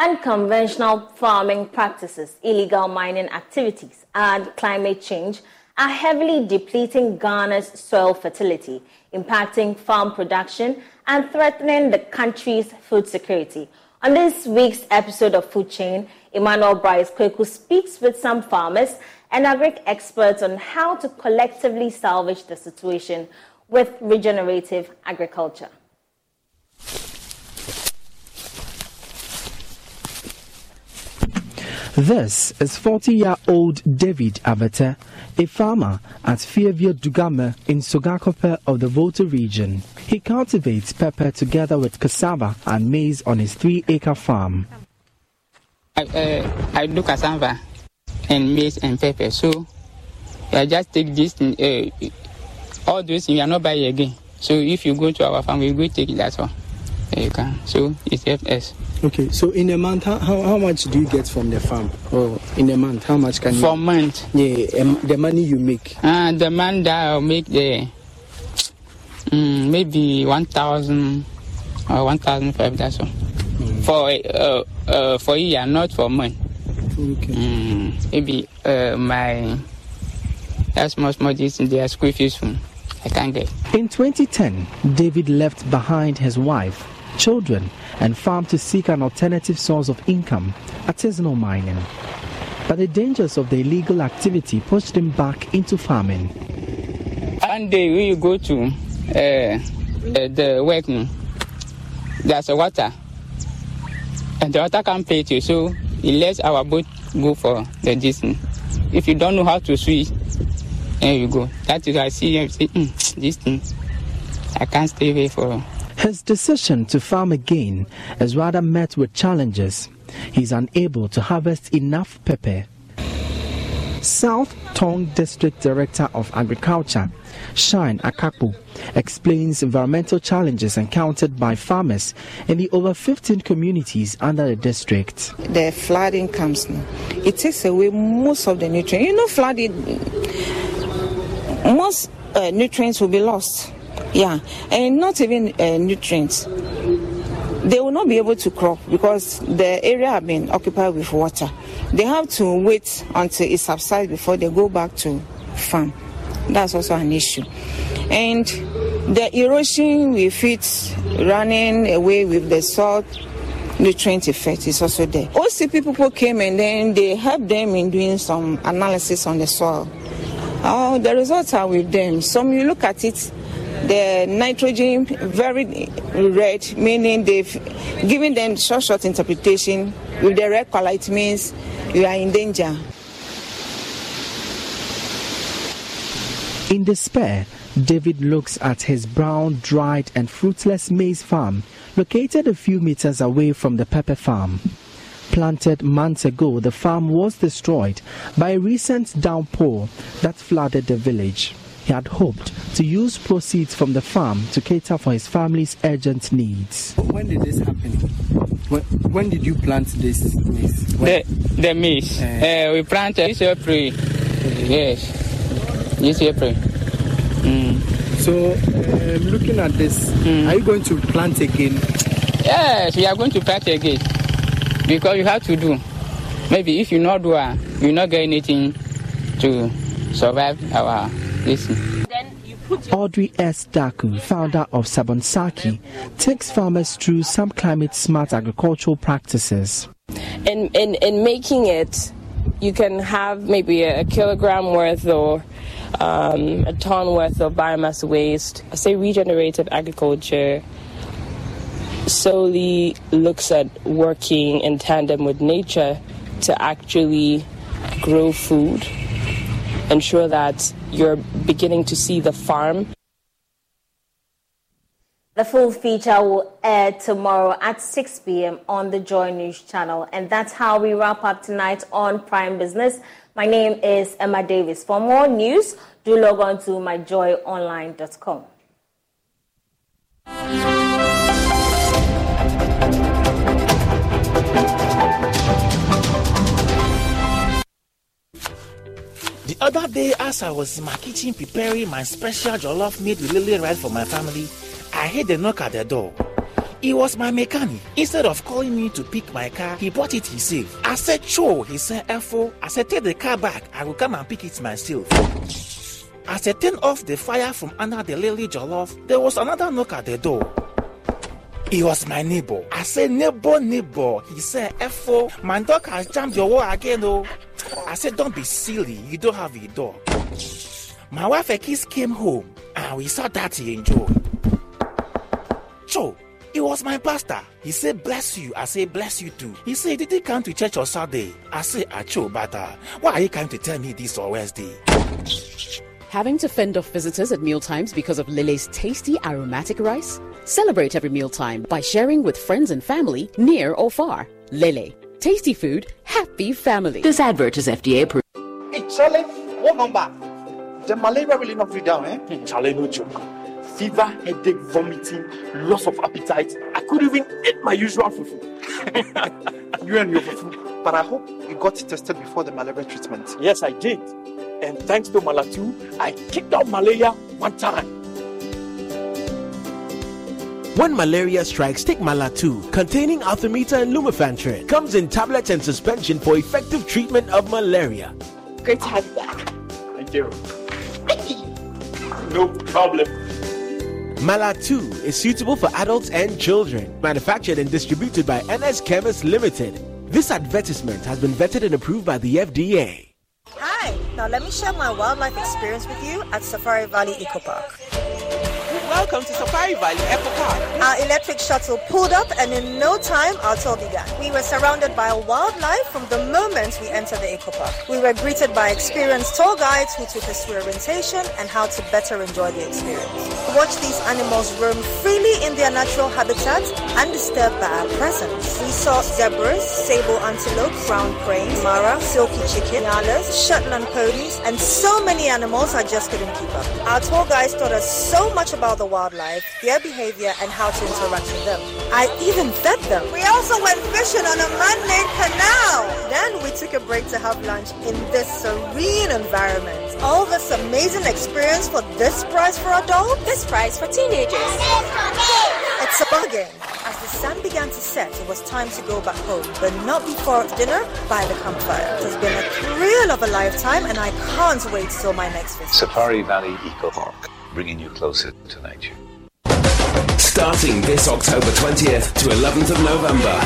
Unconventional farming practices, illegal mining activities, and climate change are heavily depleting Ghana's soil fertility, impacting farm production and threatening the country's food security. On this week's episode of Food Chain, Emmanuel Bryce Kweku speaks with some farmers and agri experts on how to collectively salvage the situation with regenerative agriculture. This is 40 year old David Avete, a farmer at Fairview Dugame in Sogakope of the Volta region. He cultivates pepper together with cassava and maize on his three acre farm. I, uh, I do cassava and maize and pepper, so I just take this, uh, all those you are not buying again. So if you go to our farm, we go take that one. There you can. So it helps us. Okay, so in a month, how, how, how much do you get from the farm? Or in a month, how much can you? For a month. Yeah, um, the money you make. Uh, the money that I'll make the um, maybe one thousand or one thousand five. That's all. Mm. For uh, uh, for a year, not for month. Okay. Mm, maybe uh, my That's small, small distance. They are school fees from. I can't get. In 2010, David left behind his wife, children, and farm to seek an alternative source of income, artisanal mining. But the dangers of the illegal activity pushed him back into farming. One day we go to uh, uh, the work, there's a water, and the water can't pay you, so he lets our boat go for the distance. If you don't know how to swim, there you go. That is why I see him say, mm, this thing, I can't stay away for. His decision to farm again is rather met with challenges. He's unable to harvest enough pepper. South Tongu District Director of Agriculture, Shine Akapu, explains environmental challenges encountered by farmers in the over 15 communities under the district. The flooding comes. It takes away most of the nutrients. You know, flooding, most uh, nutrients will be lost. Yeah, and not even uh, nutrients. They will not be able to crop because the area have been occupied with water. They have to wait until it subsides before they go back to farm. That's also an issue. And the erosion with it running away with the salt nutrient effect is also there. OCP people came and then they helped them in doing some analysis on the soil. Oh, the results are with them. Some you look at it, the nitrogen very red, meaning they've given them short, short interpretation. With the red color, it means you are in danger. In despair, David looks at his brown, dried, and fruitless maize farm located a few meters away from the pepper farm. Planted months ago, the farm was destroyed by a recent downpour that flooded the village. He had hoped to use proceeds from the farm to cater for his family's urgent needs. When did this happen? When, when did you plant this maize? The, the maize. Uh, we planted this April. Yes. This April. Mm. So, um, looking at this, mm. are you going to plant again? Yes, we are going to plant again. Because you have to do. Maybe if you not do, uh, you not get anything to survive our listen. Audrey S. Daku, founder of Sabonsaki, takes farmers through some climate smart agricultural practices. In, in, in making it, you can have maybe a kilogram worth or um, a ton worth of biomass waste. I say regenerative agriculture solely looks at working in tandem with nature to actually grow food, ensure that you're beginning to see the farm. The full feature will air tomorrow at 6 p.m. on the JoyNews channel. And that's how we wrap up tonight on Prime Business. My name is Emma Davis. For more news, do log on to myjoyonline.com. other day, as I was in my kitchen preparing my special jollof made with lily rice for my family, I heard a knock at the door. It was my mechanic. Instead of calling me to pick my car, he bought it himself. I said, Sure. He said, F4. I said, Take the car back. I will come and pick it myself. As I turned off the fire from under the lily jollof, there was another knock at the door. He was my neighbor. I said, neighbor, neighbor. He said, F4, my dog has jumped your wall again, oh. I said, don't be silly. You don't have a dog. My wife Ekis came home and we saw that he enjoyed. So, it was my pastor. He said, bless you. I said, bless you too. He said, did he come to church on Saturday? I said, Acho, but uh, why are you coming to tell me this on Wednesday? Having to fend off visitors at mealtimes because of Lele's tasty aromatic rice? Celebrate every mealtime by sharing with friends and family near or far. Lele. Tasty food, happy family. This advert is FDA approved. Hey, Charlie, what number? The malaria really knocked you down, eh? Charlie, no joke. Fever, headache, vomiting, loss of appetite. I couldn't even eat my usual fufu. [LAUGHS] you and your fufu. But I hope you got tested before the malaria treatment. Yes, I did. And thanks to Malatu, I kicked out malaria one time. When malaria strikes, take Malatu, containing Artemether and Lumefantrine. Comes in tablets and suspension for effective treatment of malaria. Great to have you back. Thank you. no problem. Mala 2 is suitable for adults and children. Manufactured and distributed by NS Chemist Limited. This advertisement has been vetted and approved by the FDA. Now let me share my wildlife experience with you at Safari Valley Eco Park. Welcome to Safari Valley Eco Park. Our electric shuttle pulled up, and in no time, our tour began. We were surrounded by wildlife from the moment we entered the eco park. We were greeted by experienced tour guides who took us through orientation and how to better enjoy the experience. Watch these animals roam freely in their natural habitat, undisturbed by our presence. We saw zebras, sable antelope, brown cranes, mara, silky chicken, nyalas, Shetland ponies, and so many animals I just couldn't keep up. Our tour guides taught us so much about the wildlife, their behavior, and how to interact with them. I even fed them. We also went fishing on a man-made canal. Then we took a break to have lunch in this serene environment. All this amazing experience for this price for adults? This price for teenagers. It's a bargain. As the sun began to set, it was time to go back home, but not before dinner by the campfire. It has been a thrill of a lifetime, and I can't wait till my next visit. Safari Valley Eco Park, bringing you closer to nature. Starting this October 20th to 11th of November,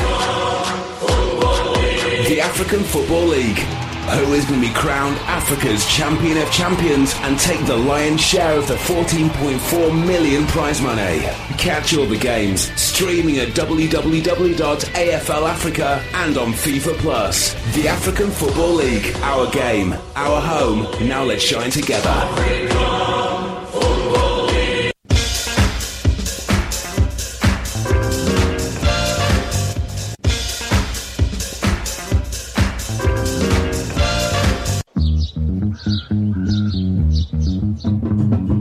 the African Football League. Who is going to be crowned Africa's champion of champions and take the lion's share of the 14.4 million prize money? Catch all the games streaming at www.AFL Africa and on FIFA Plus. The African Football League, our game, our home. Now let's shine together. Thank you.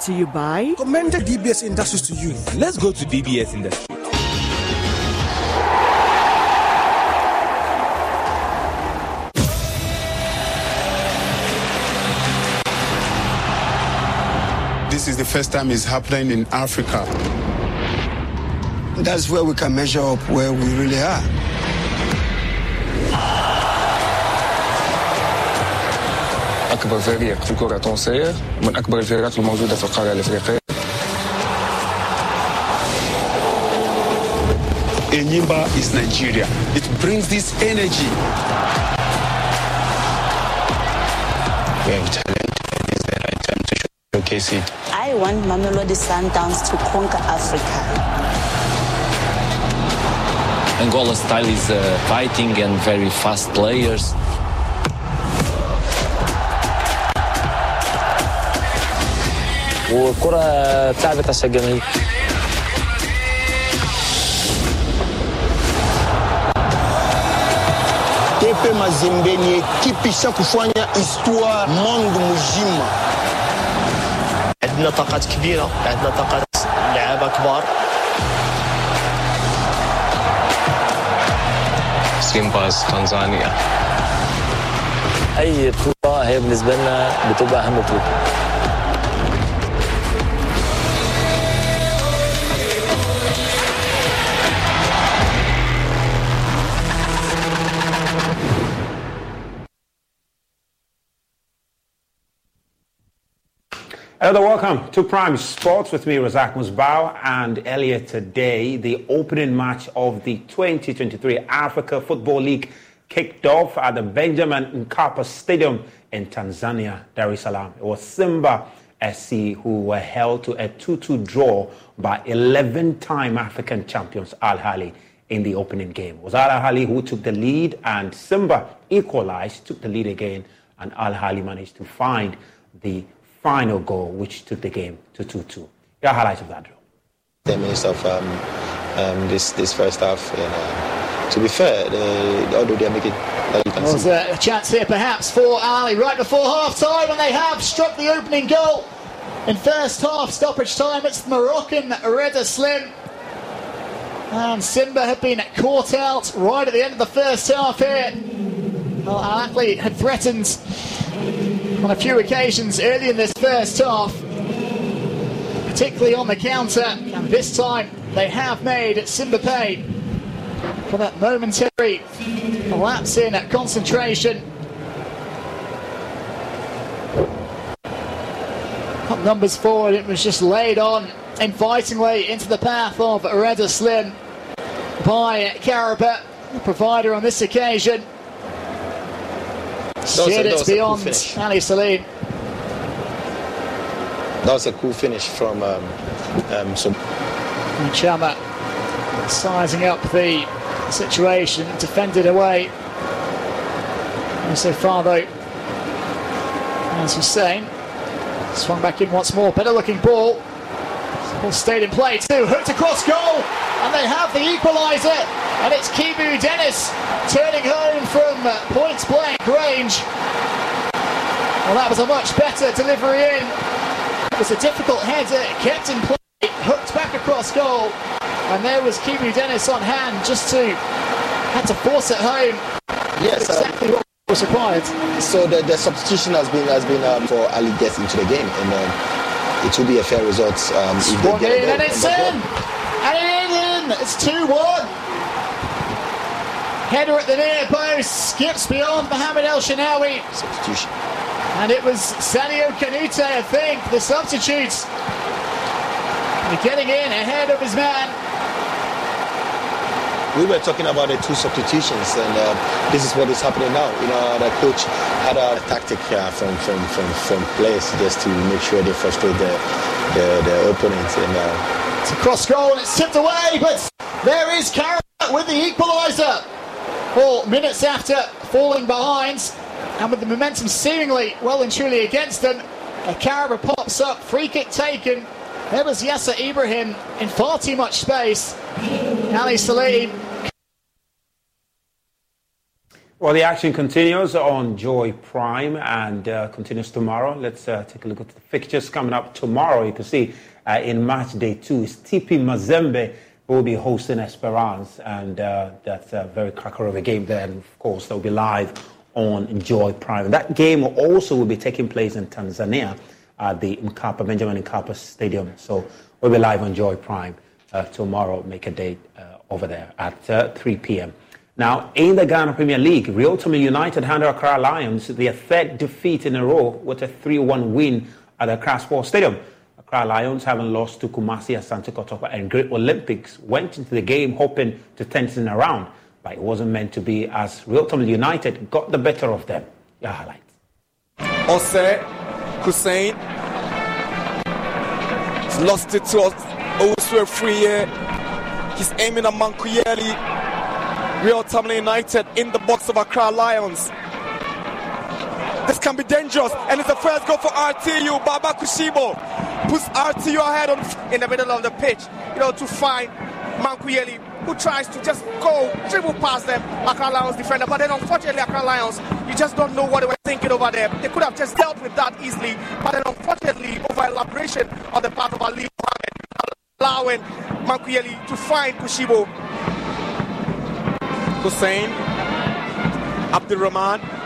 To you by commended DBS Industries to you. Let's go to DBS Industries. This is the first time it's happening in Africa. That's where we can measure up where we really are. أكبر فريق في الكرة التونسية من أكبر الفريقات الموجودة في القارة الأفريقية Enyimba is Nigeria. It brings this energy. We have talent and it's the right time to showcase it. I want Mamelodi Sundowns to conquer Africa. Angola style is uh, fighting and very fast players. والكرة اتلعبت على الجماهير TP Mazembe ni ekipi isha kufanya histoire monde mzima. عندنا طاقات كبيرة عندنا طاقات لعابة كبار. سيمباز تنزانيا أي بطوله هي بالنسبة لنا بتبقى أهم بطوله Another welcome to Prime Sports with me, Razak Musbao. And earlier today, the opening match of the 2023 Africa Football League kicked off at the Benjamin Mkapa Stadium in Tanzania, Dar es Salaam. It was Simba SC who were held to a 2 2 draw by 11 time African champions Al Ahly in the opening game. It was Al Ahly who took the lead, and Simba equalized, took the lead again, and Al Ahly managed to find the final goal, which took the game to 2 2. Your highlights of that draw. 10 minutes of um, um, this, this first half. And, uh, to be fair, they, although they're making. Like you There's a chance here perhaps for Ali right before half time, and they have struck the opening goal in first half stoppage time. It's the Moroccan Reda Slim. And Simba have been caught out right at the end of the first half here. Well, Al Ahly had threatened on a few occasions early in this first half, particularly on the counter, and this time they have made Simba pay for that momentary lapse in concentration. Up numbers forward, it was just laid on invitingly into the path of Reda Slim by Kahraba, the provider on this occasion. That it was a cool beyond finish. Ali Salim. That was a cool finish from um, um, so And Chama sizing up the situation, defended away. And so far, though, as Hussein swung back in once more. Better looking ball. Ball stayed in play too. Hooked across goal, and they have the equaliser. And it's Kibu Dennis turning home from uh, point blank range. Well, that was a much better delivery in. It was a difficult header, kept in play, hooked back across goal, and there was Kibu Dennis on hand just to had to force it home. Yes, um, exactly what was required. So the, the substitution has been has been um, for Ali gets into the game, and um, it will be a fair result um, if they get in, and it's in, and in. It's two one. Header at the near post, skips beyond Mohamed El Shenawy. Substitution. And it was Sadio Kanouté, I think, the substitutes. Getting in ahead of his man. we were talking about the two substitutions, and uh, this is what is happening now. You know, the coach had a tactic uh, from, from, from, from players just to make sure they frustrate the, the, the opponent. And, uh, It's a cross goal and it's tipped away, but there is Kahraba with the equaliser. Four minutes after falling behind, and with the momentum seemingly well and truly against them, a Kahraba pops up, free kick taken. There was Yasser Ibrahim in far too much space. Ali Salim Well, the action continues on Joy Prime and uh, continues tomorrow. Let's uh, take a look at the fixtures coming up tomorrow. You can see uh, in match day two is TP Mazembe will be hosting Esperance, and uh, that's a very cracker of a game there. And of course, they'll be live on Joy Prime. That game also will be taking place in Tanzania at the Mkapa, Benjamin Mkapa Stadium. So we'll be live on Joy Prime uh, tomorrow. Make a date uh, over there at uh, 3 p.m. Now, in the Ghana Premier League, Real Tamale United handed Accra Lions their third defeat in a row with a 3-1 win at the Accra Sports Stadium. Accra Lions, having lost to Kumasi, Asante Kotoko, and Great Olympics, went into the game hoping to turn things around, but it wasn't meant to be as Real United got the better of them. Your highlights. Ose Hussein He's lost it to Oswe Free. He's aiming at Mankuyeli. Real Tamale United in the box of Accra Lions. This can be dangerous, and it's the first goal for RTU. Baba Kushibo puts RTU ahead on, in the middle of the pitch, you know, to find Mankuyeli, who tries to just go dribble past them, Accra Lions defender. But then, unfortunately, Accra Lions, you just don't know what they were thinking over there. They could have just dealt with that easily, but then, unfortunately, over elaboration on the part of Ali Mohammed, allowing Mankuyeli to find Kushibo Hussein. Abdurrahman.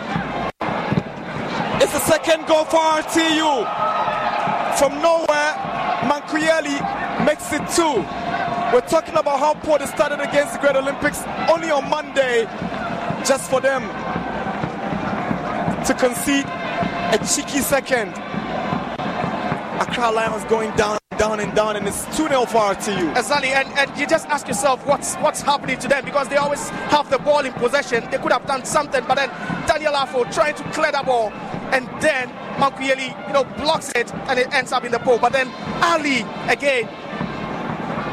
It's the second goal for RTU. From nowhere, Mankuyeli makes it two. We're talking about how poor they started against the Great Olympics only on Monday, just for them to concede a cheeky second. Accra Lions going down, down and down, and it's 2 0 for RTU. Exactly, and, and you just ask yourself what's what's happening to them because they always have the ball in possession. They could have done something, but then Daniel Afo trying to clear the ball, and then Mankuyeli, you know, blocks it, and it ends up in the pole. But then Ali again.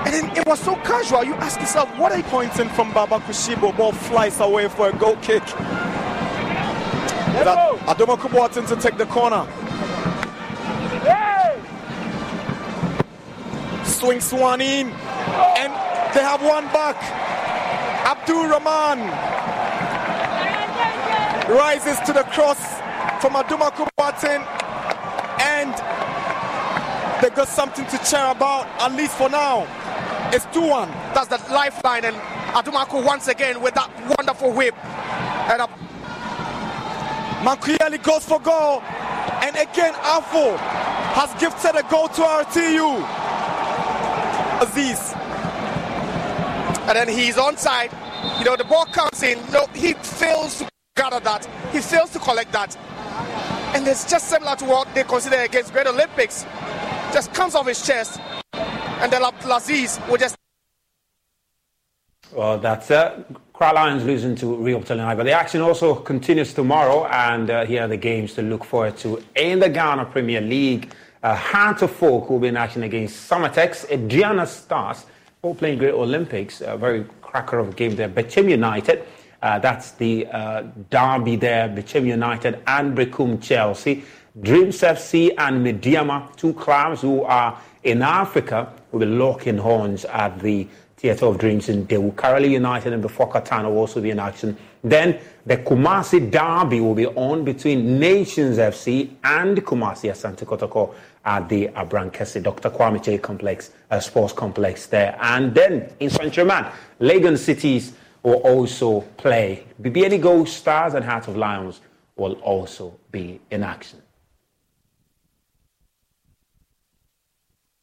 And then it was so casual. You ask yourself, what are you pointing from Baba Kushibo? Ball flies away for a goal kick. Adoma Kubuatin to take the corner. Swing Swan in. And they have one back. Abdul Rahman rises to the cross from Aduma Kubuatin. And they got something to cheer about, at least for now. It's 2 1. That's the lifeline. And Adumaku once again with that wonderful whip. And a Mankuyeli goes for goal. And again, Afo has gifted a goal to RTU. Aziz. And then he's onside. You know, the ball comes in. No, he fails to gather that. He fails to collect that. And it's just similar to what they consider against Great Olympics. Just comes off his chest. And then Laziz will just. Well, that's it. Accra Lions losing to Rio But the action also continues tomorrow, and uh, here are the games to look forward to in the Ghana Premier League. Uh, Hearts of Oak will be in action against Samartex. Aduana Stars, all playing Great Olympics. A very cracker of a game there. Bechem United, uh, that's the uh, derby there. Bechem United and Berekum Chelsea. Dreams FC and Medeama, two clubs who are in Africa, will be locking horns at the Theatre of Dreams in Dawu. Karela United and Befokatan will also be in action. Then the Kumasi Derby will be on between Nations FC and Kumasi Asante Kotoko at the Abrankese Dr. Kwame Kyei Complex, uh, Sports Complex there. And then in St. Germain, Legon Cities will also play. Bibiani Gold Stars and Heart of Lions will also be in action.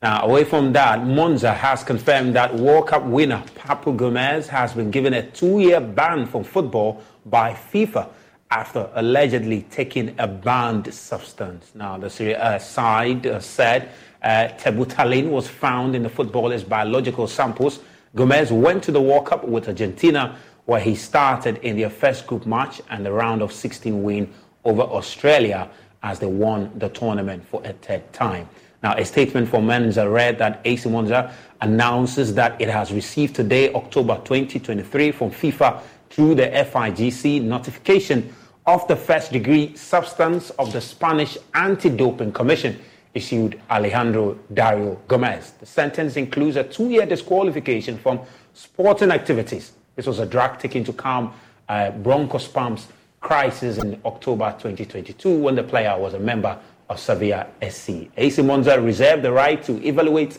Now, away from that, Monza has confirmed that World Cup winner Papu Gomez has been given a two year ban from football by FIFA after allegedly taking a banned substance. Now, the Serie A side uh, said uh, terbutaline was found in the footballer's biological samples. Gomez went to the World Cup with Argentina, where he started in their first group match and the round of 16 win over Australia as they won the tournament for a third time. Now, a statement from manager read that AC Monza announces that it has received today, October 2023, from FIFA through the FIGC notification of the first degree substance of the Spanish Anti Doping Commission issued Alejandro Dario Gomez. The sentence includes a two year disqualification from sporting activities. This was a drug taken to calm uh, bronchospasm crisis in October 2022 when the player was a member of Sevilla SC. AC Monza reserved the right to evaluate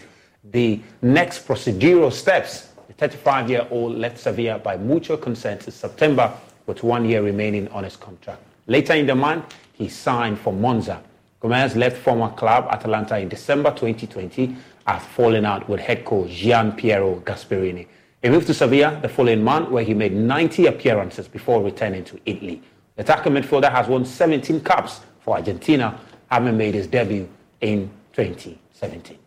the next procedural steps. The 35 year old left Sevilla by mutual consent in September with one year remaining on his contract. Later in the month, he signed for Monza. Gomez left former club Atalanta in December 2020 after falling out with head coach Gian Piero Gasperini. He moved to Sevilla the following month where he made 90 appearances before returning to Italy. The attacking midfielder has won 17 caps for Argentina having made his debut in 2017.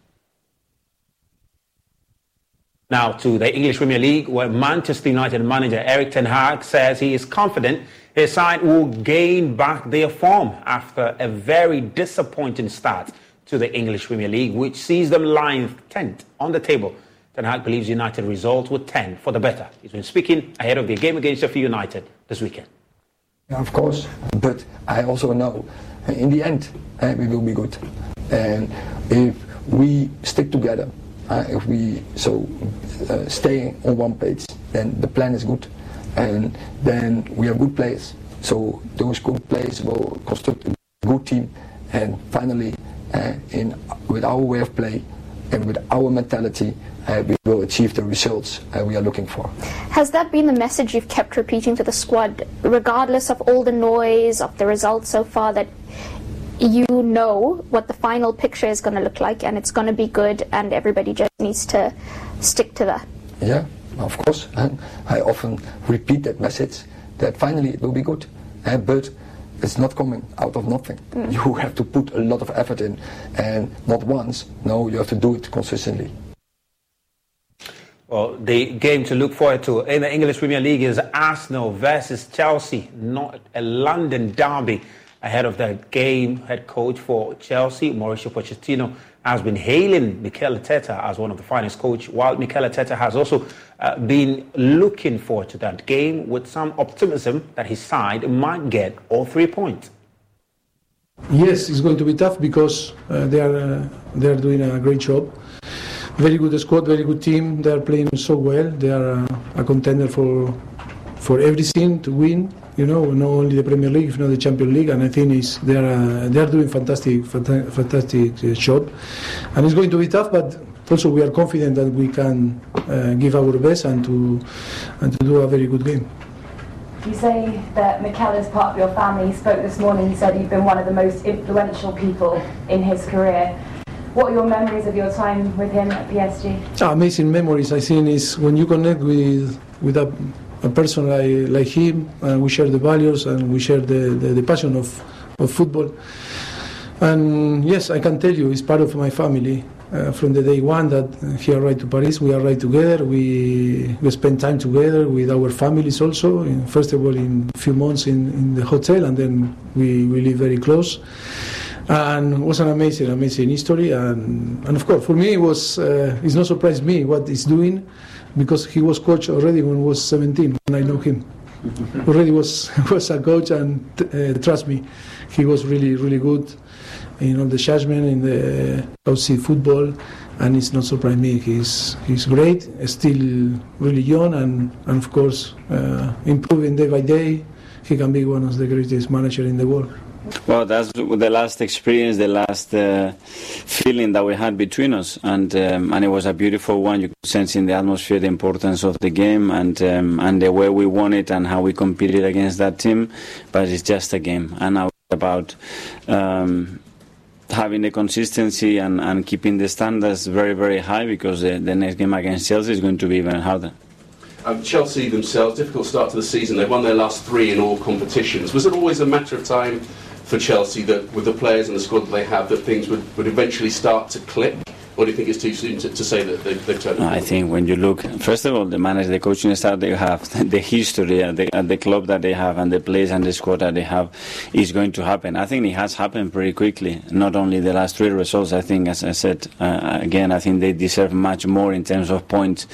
Now to the English Premier League, where Manchester United manager Erik Ten Hag says he is confident his side will gain back their form after a very disappointing start to the English Premier League, which sees them lying 10th on the table. Ten Hag believes United result with 10 for the better. He's been speaking ahead of the game against Sheffield United this weekend. Of course, but I also know in the end, uh, we will be good. And if we stick together, uh, if we so uh, stay on one page, then the plan is good, and then we have good players. So those good players will construct a good team, and finally, uh, in with our way of play, and with our mentality, uh, we will achieve the results uh, we are looking for. Has that been the message you've kept repeating to the squad, regardless of all the noise of the results so far, that you know what the final picture is going to look like and it's going to be good and everybody just needs to stick to that? Yeah, of course. And I often repeat that message that finally it will be good. Uh, but it's not coming out of nothing. Mm. You have to put a lot of effort in, and not once. No, you have to do it consistently. Well, the game to look forward to in the English Premier League is Arsenal versus Chelsea, not a London derby. Ahead of that game, head coach for Chelsea, Mauricio Pochettino, has been hailing Mikel Arteta as one of the finest coach, while Mikel Arteta has also uh, been looking forward to that game with some optimism that his side might get all three points. Yes, it's going to be tough because uh, they are uh, they are doing a great job. Very good squad, very good team. They are playing so well. They are uh, a contender for for everything to win you know, not only the Premier League, you know, the Champions League, and I think it's, they are uh, they are doing fantastic, fantastic uh, job, and it's going to be tough, but also we are confident that we can uh, give our best and to and to do a very good game. You say that Mikel is part of your family. He spoke this morning. He said you've been one of the most influential people in his career. What are your memories of your time with him at PSG? Amazing memories. I think is when you connect with with a a person like, like him, and we share the values and we share the, the, the, passion of, of football. And yes, I can tell you, it's part of my family. Uh, from the day one that he arrived to Paris, we arrived together. We we spent time together with our families also. In, first of all, in a few months in, in the hotel, and then we, we live very close. And it was an amazing, amazing history. And, and of course, for me, it was uh, it's not surprised me what he's doing because he was coach already when I was 17 when I know him. [LAUGHS] already was [LAUGHS] was a coach and uh, trust me, he was really really good in all the judgment in the OC football, and it's not surprising me. He's he's great, still really young, and, and of course uh, improving day by day. He can be one of the greatest managers in the world. Well, that's the last experience, the last uh, feeling that we had between us, and um, and it was a beautiful one. You could sense in the atmosphere the importance of the game and um, and the way we won it and how we competed against that team. But it's just a game, and now about. Um, having the consistency and, and keeping the standards very, very high because the, the next game against Chelsea is going to be even harder. Um, Chelsea themselves, difficult start to the season. They've won their last three in all competitions. Was it always a matter of time for Chelsea that with the players and the squad that they have that things would, would eventually start to click? Or do you think it's too soon to, to say that they, they've turned? No, I think when you look, first of all, the manager, the coaching staff they have, [LAUGHS] the history, and the, the, club that they have, and the players and the squad that they have, is going to happen. I think it has happened pretty quickly. Not only the last three results, I think, as I said uh, again, I think they deserve much more in terms of points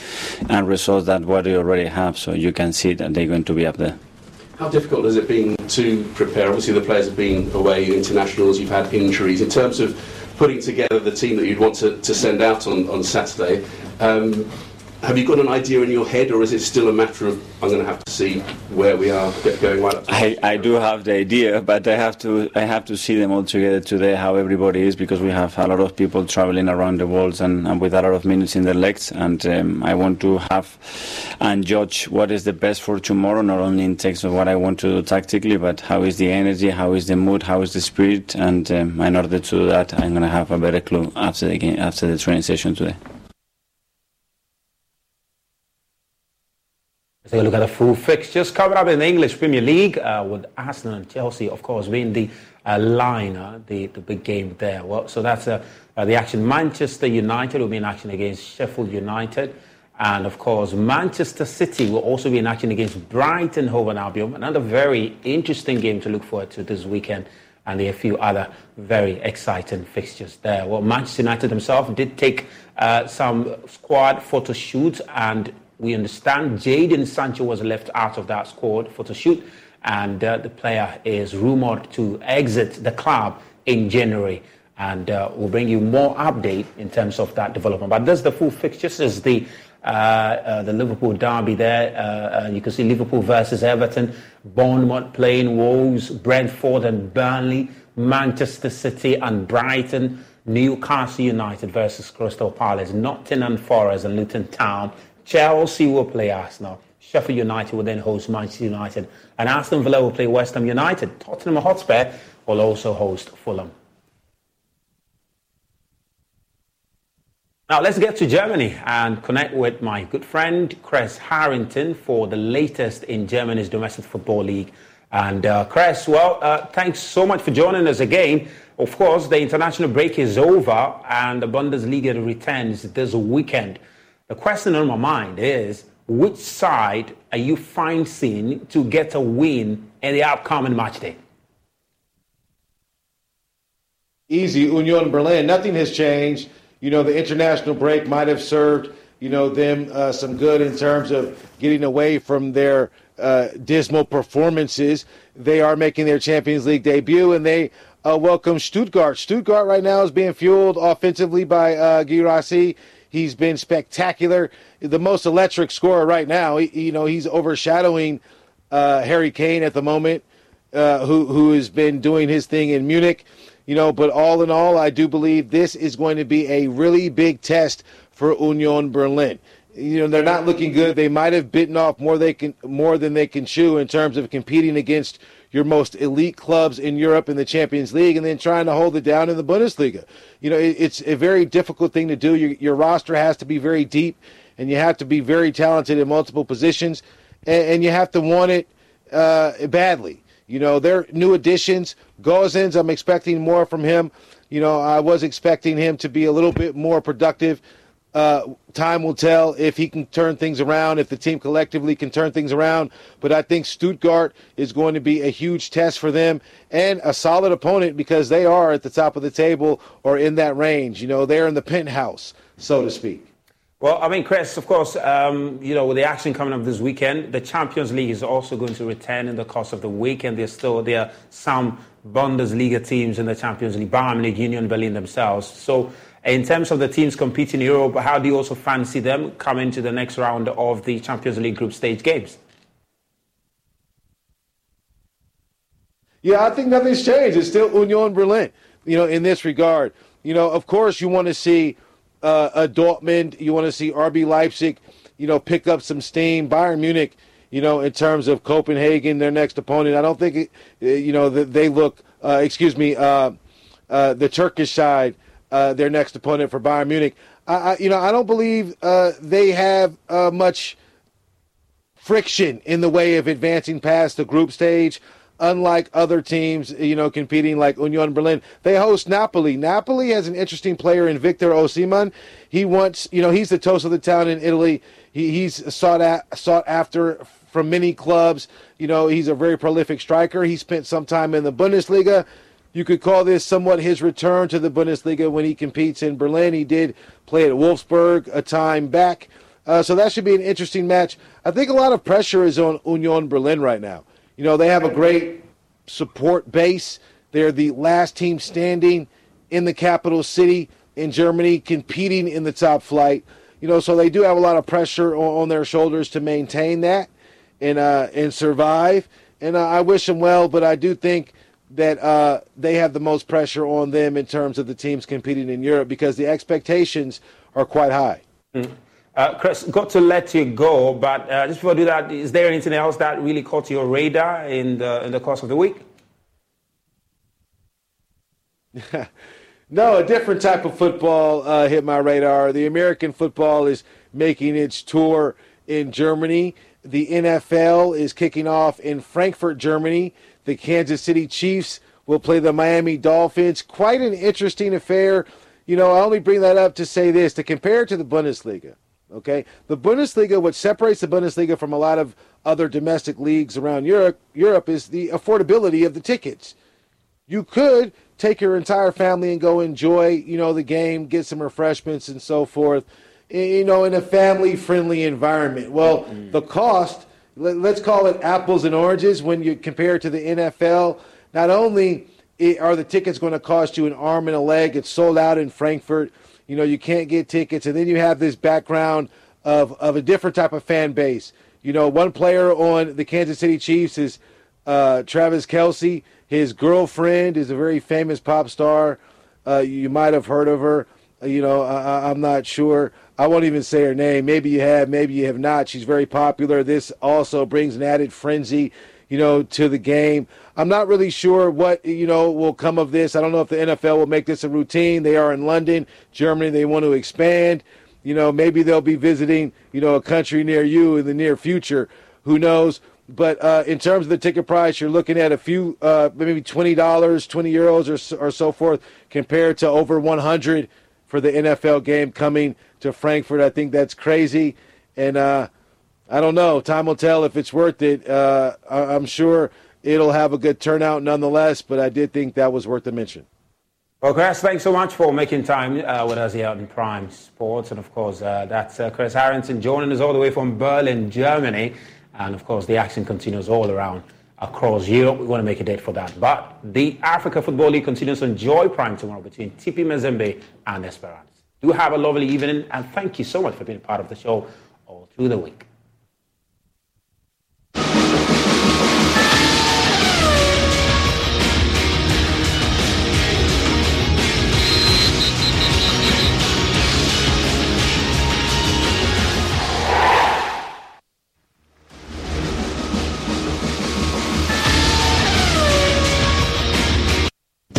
and results than what they already have. So you can see that they're going to be up there. How difficult has it been to prepare? Obviously, the players have been away, internationals, you've had injuries. In terms of putting together the team that you'd want to, to send out on, on Saturday, um, have you got an idea in your head, or is it still a matter of I'm going to have to see where we are going right up? I, I do have the idea, but I have to I have to see them all together today, how everybody is, because we have a lot of people traveling around the world and, and with a lot of minutes in their legs, and um, I want to have and judge what is the best for tomorrow, not only in terms of what I want to do tactically, but how is the energy, how is the mood, how is the spirit, and um, in order to do that, I'm going to have a better clue after the game, after the training session today. Take a look at the full fixtures coming up in the English Premier League uh, with Arsenal and Chelsea, of course, being the uh, the, the big game there. Well, so that's uh, uh, the action. Manchester United will be in action against Sheffield United. And of course, Manchester City will also be in action against Brighton Hove and Albion. Another very interesting game to look forward to this weekend. And there are a few other very exciting fixtures there. Well, Manchester United themselves did take uh, some squad photo shoots and we understand Jadon Sancho was left out of that squad for the shoot, and uh, the player is rumored to exit the club in January. And uh, we'll bring you more update in terms of that development. But this is the full fixtures. Is the uh, uh the Liverpool derby there. Uh, uh, you can see Liverpool versus Everton, Bournemouth playing Wolves, Brentford and Burnley, Manchester City and Brighton. Newcastle United versus Crystal Palace, Nottingham Forest and Luton Town. Chelsea will play Arsenal. Sheffield United will then host Manchester United. And Aston Villa will play West Ham United. Tottenham Hotspur will also host Fulham. Now let's get to Germany and connect with my good friend Chris Harrington for the latest in Germany's domestic football league. And uh, Chris, well, uh, thanks so much for joining us again. Of course, the international break is over and the Bundesliga returns this weekend. The question on my mind is which side are you fancying to get a win in the upcoming match day? Easy, Union Berlin. Nothing has changed you know, the international break might have served, you know, them uh, some good in terms of getting away from their uh, dismal performances. They are making their Champions League debut, and they uh, welcome Stuttgart. Stuttgart right now is being fueled offensively by uh, Guirassy. He's been spectacular, the most electric scorer right now. He, you know, he's overshadowing uh, Harry Kane at the moment, uh, who who has been doing his thing in Munich. You know, but all in all, I do believe this is going to be a really big test for Union Berlin. You know, they're not looking good. They might have bitten off more they can more than they can chew in terms of competing against your most elite clubs in Europe in the Champions League and then trying to hold it down in the Bundesliga. You know, it, it's a very difficult thing to do. Your, your, roster has to be very deep and you have to be very talented in multiple positions and, and you have to want it uh, badly. You know, they're new additions. Gosens, I'm expecting more from him. You know, I was expecting him to be a little bit more productive. Uh, time will tell if he can turn things around, if the team collectively can turn things around. But I think Stuttgart is going to be a huge test for them and a solid opponent because they are at the top of the table or in that range. You know, they're in the penthouse, so to speak. Well, I mean, Chris, of course, um, you know, with the action coming up this weekend, the Champions League is also going to return in the course of the weekend. There's still there are some Bundesliga teams in the Champions League, Bayern Munich, Union Berlin themselves. So, in terms of the teams competing in Europe, how do you also fancy them coming to the next round of the Champions League group stage games? Yeah, I think nothing's changed. It's still Union Berlin, you know, in this regard. You know, of course, you want to see uh, a Dortmund. You want to see RB Leipzig, you know, pick up some steam. Bayern Munich, you know, in terms of Copenhagen, their next opponent. I don't think, it, you know, that they look. Uh, excuse me, uh, uh, the Turkish side, uh, their next opponent for Bayern Munich. I, I you know, I don't believe they have much friction in the way of advancing past the group stage unlike other teams, you know, competing like Union Berlin. They host Napoli. Napoli has an interesting player in Victor Osimhen. He wants, you know, he's the toast of the town in Italy. He, he's sought at, sought after from many clubs. You know, he's a very prolific striker. He spent some time in the Bundesliga. You could call this somewhat his return to the Bundesliga when he competes in Berlin. He did play at Wolfsburg a time back. Uh, so that should be an interesting match. I think a lot of pressure is on Union Berlin right now. You know, they have a great support base. They're the last team standing in the capital city in Germany, competing in the top flight. You know, so they do have a lot of pressure on, on their shoulders to maintain that and uh, and survive. And uh, I wish them well, but I do think that uh, they have the most pressure on them in terms of the teams competing in Europe because the expectations are quite high. Mm-hmm. Uh, Chris, got to let you go, but uh, just before I do that, is there anything else that really caught your radar in the, in the course of the week? [LAUGHS] no, a different type of football uh, hit my radar. The American football is making its tour in Germany. The NFL is kicking off in Frankfurt, Germany. The Kansas City Chiefs will play the Miami Dolphins. Quite an interesting affair. You know, I only bring that up to say this to compare it to the Bundesliga. Okay, the Bundesliga, what separates the Bundesliga from a lot of other domestic leagues around Europe, Europe is the affordability of the tickets. You could take your entire family and go enjoy, you know, the game, get some refreshments and so forth, you know, in a family-friendly environment. Well, mm-hmm. the cost, let's call it apples and oranges when you compare it to the NFL. Not only are the tickets going to cost you an arm and a leg, it's sold out in Frankfurt you know, you can't get tickets. And then you have this background of, of a different type of fan base. You know, one player on the Kansas City Chiefs is uh, Travis Kelce. His girlfriend is a very famous pop star. Uh, you might have heard of her. You know, I, I'm not sure. I won't even say her name. Maybe you have, maybe you have not. She's very popular. This also brings an added frenzy, you know, to the game. I'm not really sure what, you know, will come of this. I don't know if the NFL will make this a routine. They are in London, Germany. They want to expand. You know, maybe they'll be visiting, you know, a country near you in the near future. Who knows? But uh, in terms of the ticket price, you're looking at a few, uh, maybe twenty dollars, twenty euros, or, or so forth, compared to over 100 for the NFL game coming to Frankfurt. I think that's crazy, and uh, I don't know. Time will tell if it's worth it. Uh, I- I'm sure it'll have a good turnout nonetheless. But I did think that was worth a mention. Well, Chris, thanks so much for making time uh, with us here on Prime Sports. And of course, uh, that's uh, Chris Harrington joining us all the way from Berlin, Germany. And of course, the action continues all around across Europe. We want to make a date for that. But the Africa Football League continues on Joy Prime tomorrow between TP Mazembe and Esperance. Do have a lovely evening, and thank you so much for being part of the show all through the week.